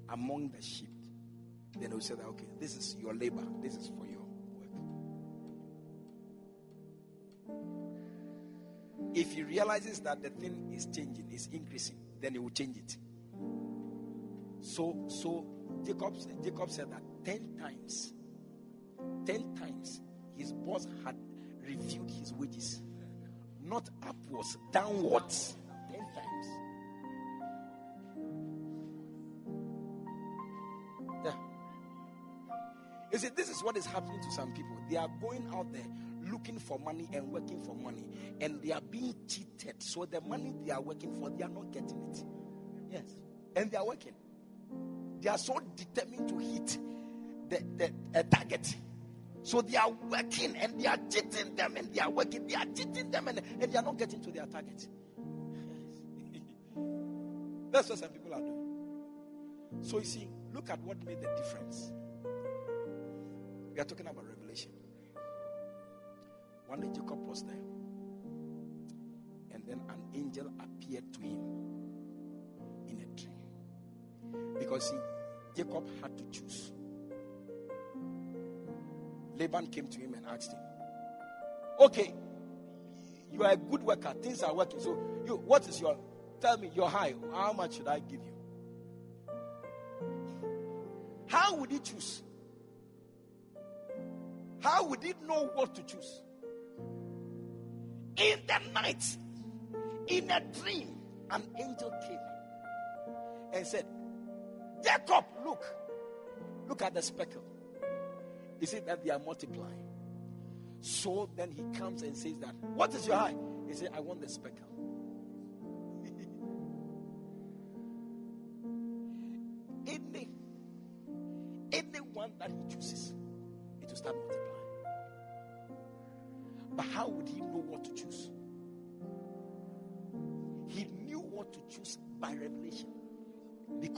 among the sheep. Then he'll say that, okay, this is your labor, this is for your work. If he realizes that the thing is changing, is increasing, then he will change it. So, so Jacob, Jacob said that ten times, ten times his boss had reviewed his wages, not upwards, downwards, ten times. Yeah. You see, this is what is happening to some people. They are going out there looking for money and working for money, and they are being cheated. So the money they are working for, they are not getting it. Yes, and they are working. They are so determined to hit the, the a target. So they are working and they are cheating them and they are working. They are cheating them and, and they are not getting to their target. That's what some people are doing. So you see, look at what made the difference. We are talking about revelation. One day Jacob was there, and then an angel appeared to him in a dream. Because see, Jacob had to choose. Laban came to him and asked him, Okay, you are a good worker, things are working. So, you, what is your, tell me, your high? How much should I give you? How would he choose? How would he know what to choose? In the night, in a dream, an angel came and said, Jacob, look, look at the speckle. Is it that they are multiplying? So then he comes and says that, What is your eye? He said, I want the speckle.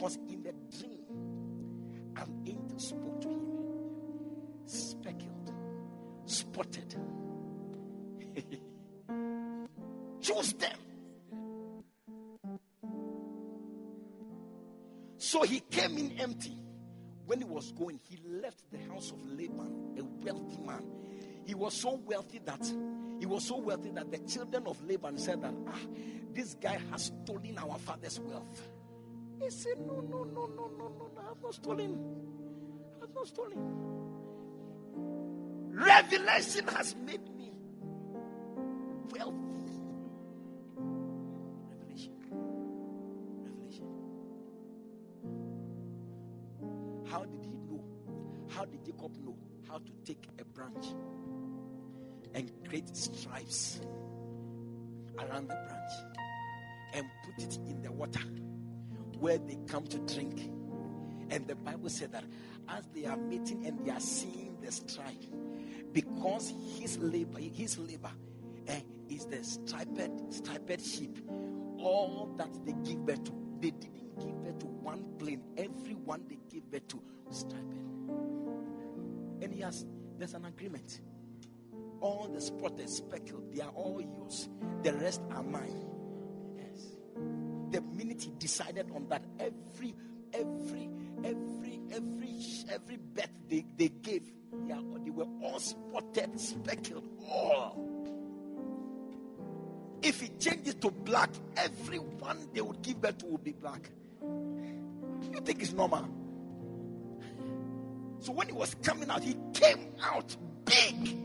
Because in the dream, an angel spoke to him, speckled, spotted. choose them. So he came in empty. When he was going, he left the house of Laban, a wealthy man. He was so wealthy that he was so wealthy that the children of Laban said that ah, this guy has stolen our father's wealth. He said, No, no, no, no, no, no, no, I have not stolen. I have not stolen. Revelation has made me wealthy. Revelation. Revelation. How did he know? How did Jacob know how to take a branch and create stripes around the branch and put it in the water where they come to drink? And the Bible said that as they are meeting and they are seeing the stripe, because his labor, his labor eh, is the striped, striped sheep, all that they give birth to, they didn't give birth to one plain. Every one they give birth to striped. And has, there's an agreement. All the spotted, speckled, they are all yours. The rest are mine. The minute he decided on that, every, every, every, every, every bet they, they gave, are, they were all spotted, speckled, all. If he changes to black, everyone they would give birth to would be black. You think it's normal? So when he was coming out, he came out big.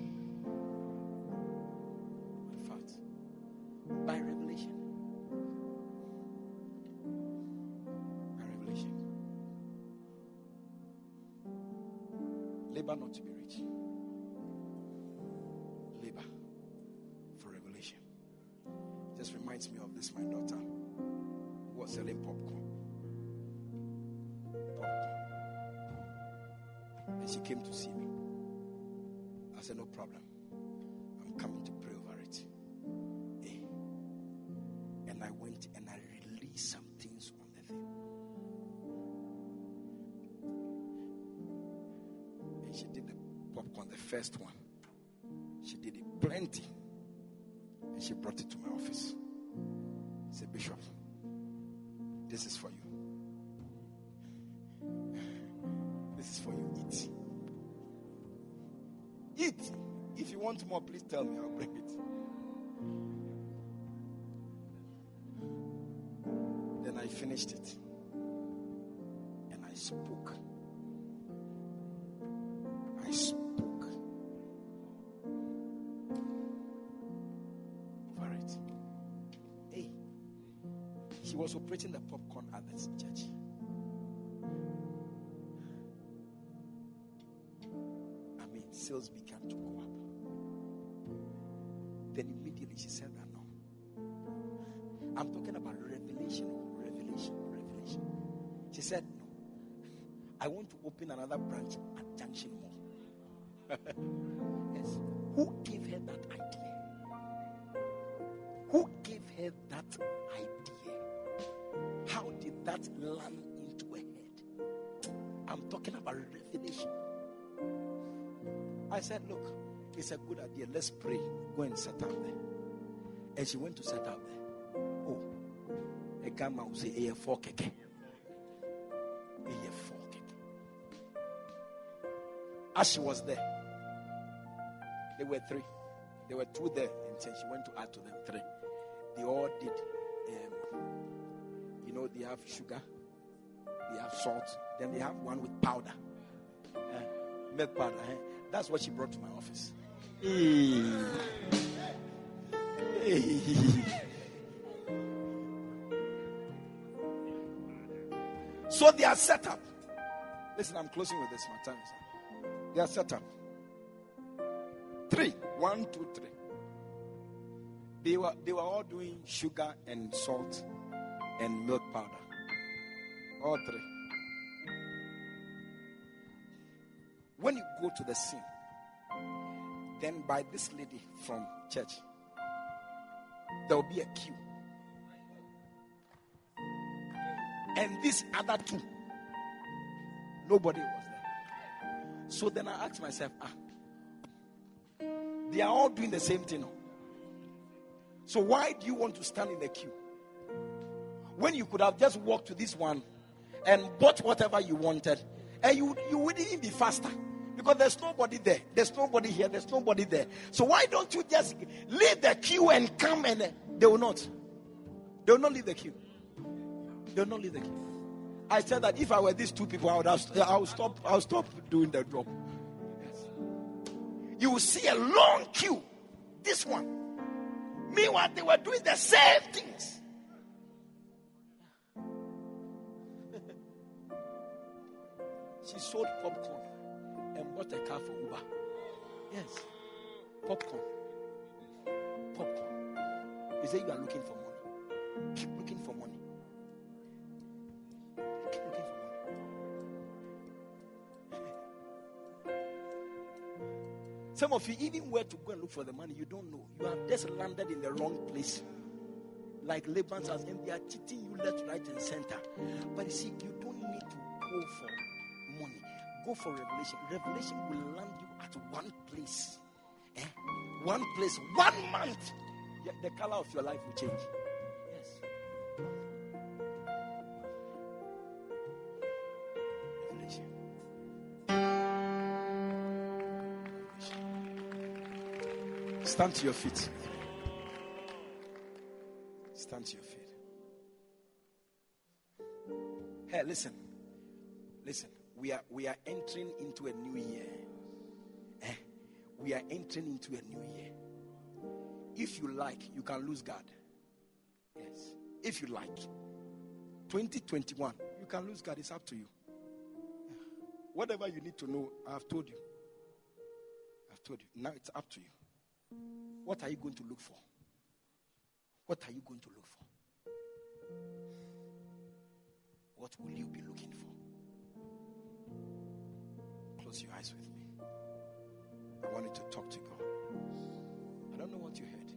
Selling popcorn. Popcorn. And she came to see me. I said, No problem. I'm coming to pray over it. Eh. And I went and I released some things on the thing. And she did the popcorn, the first one. She did it plenty. And she brought it to my office. Said, Bishop, this is for you. This is for you. Eat. Eat. If you want more, please tell me. I'll bring it. Then I finished it. She was operating the popcorn at the church. I mean, sales began to go up. Then immediately she said that no. I'm talking about revelation, revelation, revelation. She said, No. I want to open another branch at Junction Mall. yes. Who gave her that idea? That land into her head? I'm talking about revelation. I said, Look, it's a good idea. Let's pray. Go and set up there. And she went to set up there. Oh, a gamma will say, A four keke. A. As she was there, there were three. There were two there, and she went to add to them three. They all did. Um, know, they have sugar, they have salt, then they have one with powder, uh, milk powder. Eh? That's what she brought to my office. So they are set up. Listen, I'm closing with this. My time is up. They are set up. Three. One, two, three. They were they were all doing sugar and salt and milk powder. All three. When you go to the scene, then by this lady from church, there will be a queue. And these other two, nobody was there. So then I asked myself, ah, they are all doing the same thing. So why do you want to stand in the queue? When you could have just walked to this one and bought whatever you wanted, and you, you wouldn't even be faster. Because there's nobody there. There's nobody here. There's nobody there. So why don't you just leave the queue and come and they will not. They will not leave the queue. They will not leave the queue. I said that if I were these two people, I would have, I would stop. I would stop doing the job. You will see a long queue. This one. Meanwhile, they were doing the same things. She sold popcorn and bought a car for Uber. Yes. Popcorn. Popcorn. He said, You are looking for money. Keep looking for money. Keep looking for money. Some of you, even where to go and look for the money, you don't know. You have just landed in the wrong place. Like Laban's house, and they are cheating you left, right, and center. But you see, you don't need to go for. Go for revelation. Revelation will land you at one place. Eh? One place, one month. The color of your life will change. Yes. Revelation. Stand to your feet. We are entering into a new year. Eh? We are entering into a new year. If you like, you can lose God. Yes. If you like. 2021, you can lose God. It's up to you. Whatever you need to know, I have told you. I've told you. Now it's up to you. What are you going to look for? What are you going to look for? What will you be looking for? Close your eyes with me. I want you to talk to God. I don't know what you heard,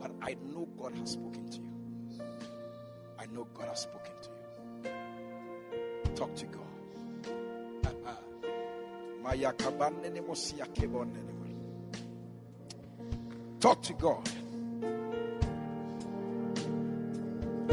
but I know God has spoken to you. I know God has spoken to you. Talk to God. Talk to God.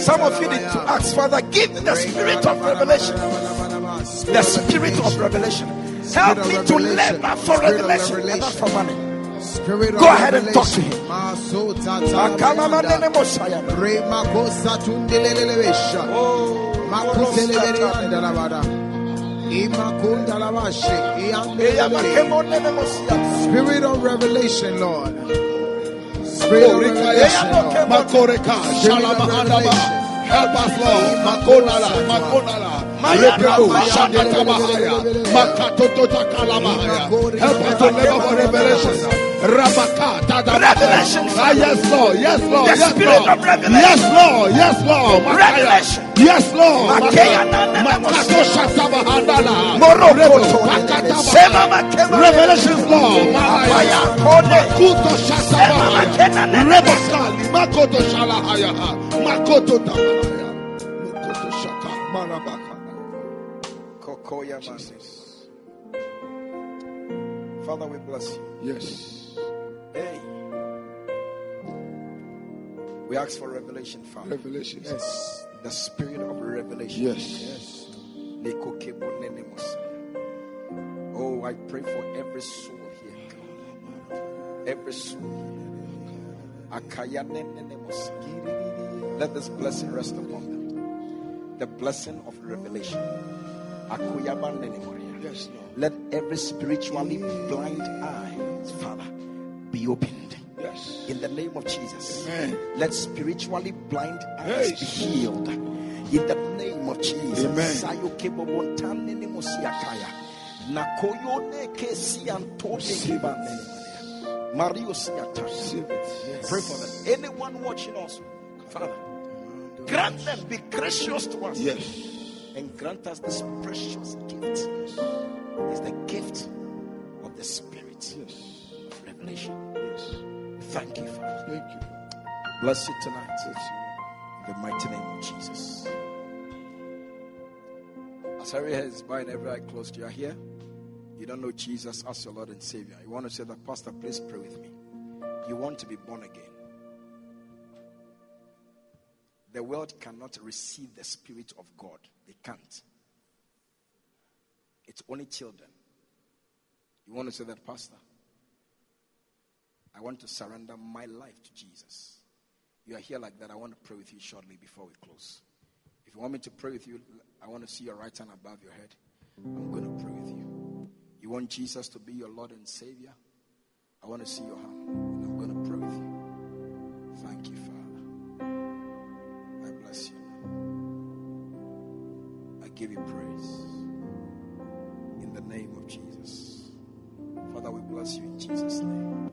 Some of you need to ask, Father, give me the spirit of revelation. The spirit of revelation. Help me to labor for revelation and not for money. Go ahead and talk to him. Spirit of revelation, Lord. Of revelation, Lord. Makoreka, Shalamahandaba. Help us, Lord. Makonala, Makonala. Help us to for revelation. Rabaka, Revelation. Ah, yes, Lord. Yes, Lord. The yes, spirit Lord. of revelation. Yes, Lord. Yes, Lord. Revelation. Yes, Lord. Makaya Makaya. na na na Makato shataba handala. Moroko makataba. Sema Lord. Mahaya. Makuto shataba. Sema makena na na. Rebo kali. Makoto shalahaya. Makoto tabalaya. Makoto shaka. Marabaka. Jesus. Father, we bless you. Yes. Hey. We ask for revelation, Father. Revelation. Yes. The spirit of revelation. Yes. Yes. Oh, I pray for every soul here. God. Every soul. Let this blessing rest upon them. The blessing of revelation. Yes, Lord. Let every spiritually blind eye, Father, be opened. Yes. In the name of Jesus. Amen. Let spiritually blind eyes Yes. be healed. In the name of Jesus. Amen. Sayo kebo wontane ni mo siakaya. Nakoyo ne kesi antone. Mario siata. Pray for them. Anyone watching us, Father, grant them, be gracious to us, Yes. And grant us this precious gift. It's the gift of the Spirit of revelation. Yes. Thank you, Father. Thank you. Bless you tonight. In the mighty name of Jesus. As every head is bowed and every eye closed, you are here. You don't know Jesus as your Lord and Savior. You want to say that, Pastor, please pray with me. You want to be born again. The world cannot receive the Spirit of God. Can't. It's only children. You want to say that, Pastor? I want to surrender my life to Jesus. You are here like that. I want to pray with you shortly before we close. If you want me to pray with you, I want to see your right hand above your head. I'm going to pray with you. You want Jesus to be your Lord and Savior? I want to see your hand. And I'm going to pray with you. Thank you, Father. I bless you. Give you praise. In the name of Jesus. Father, we bless you in Jesus' name.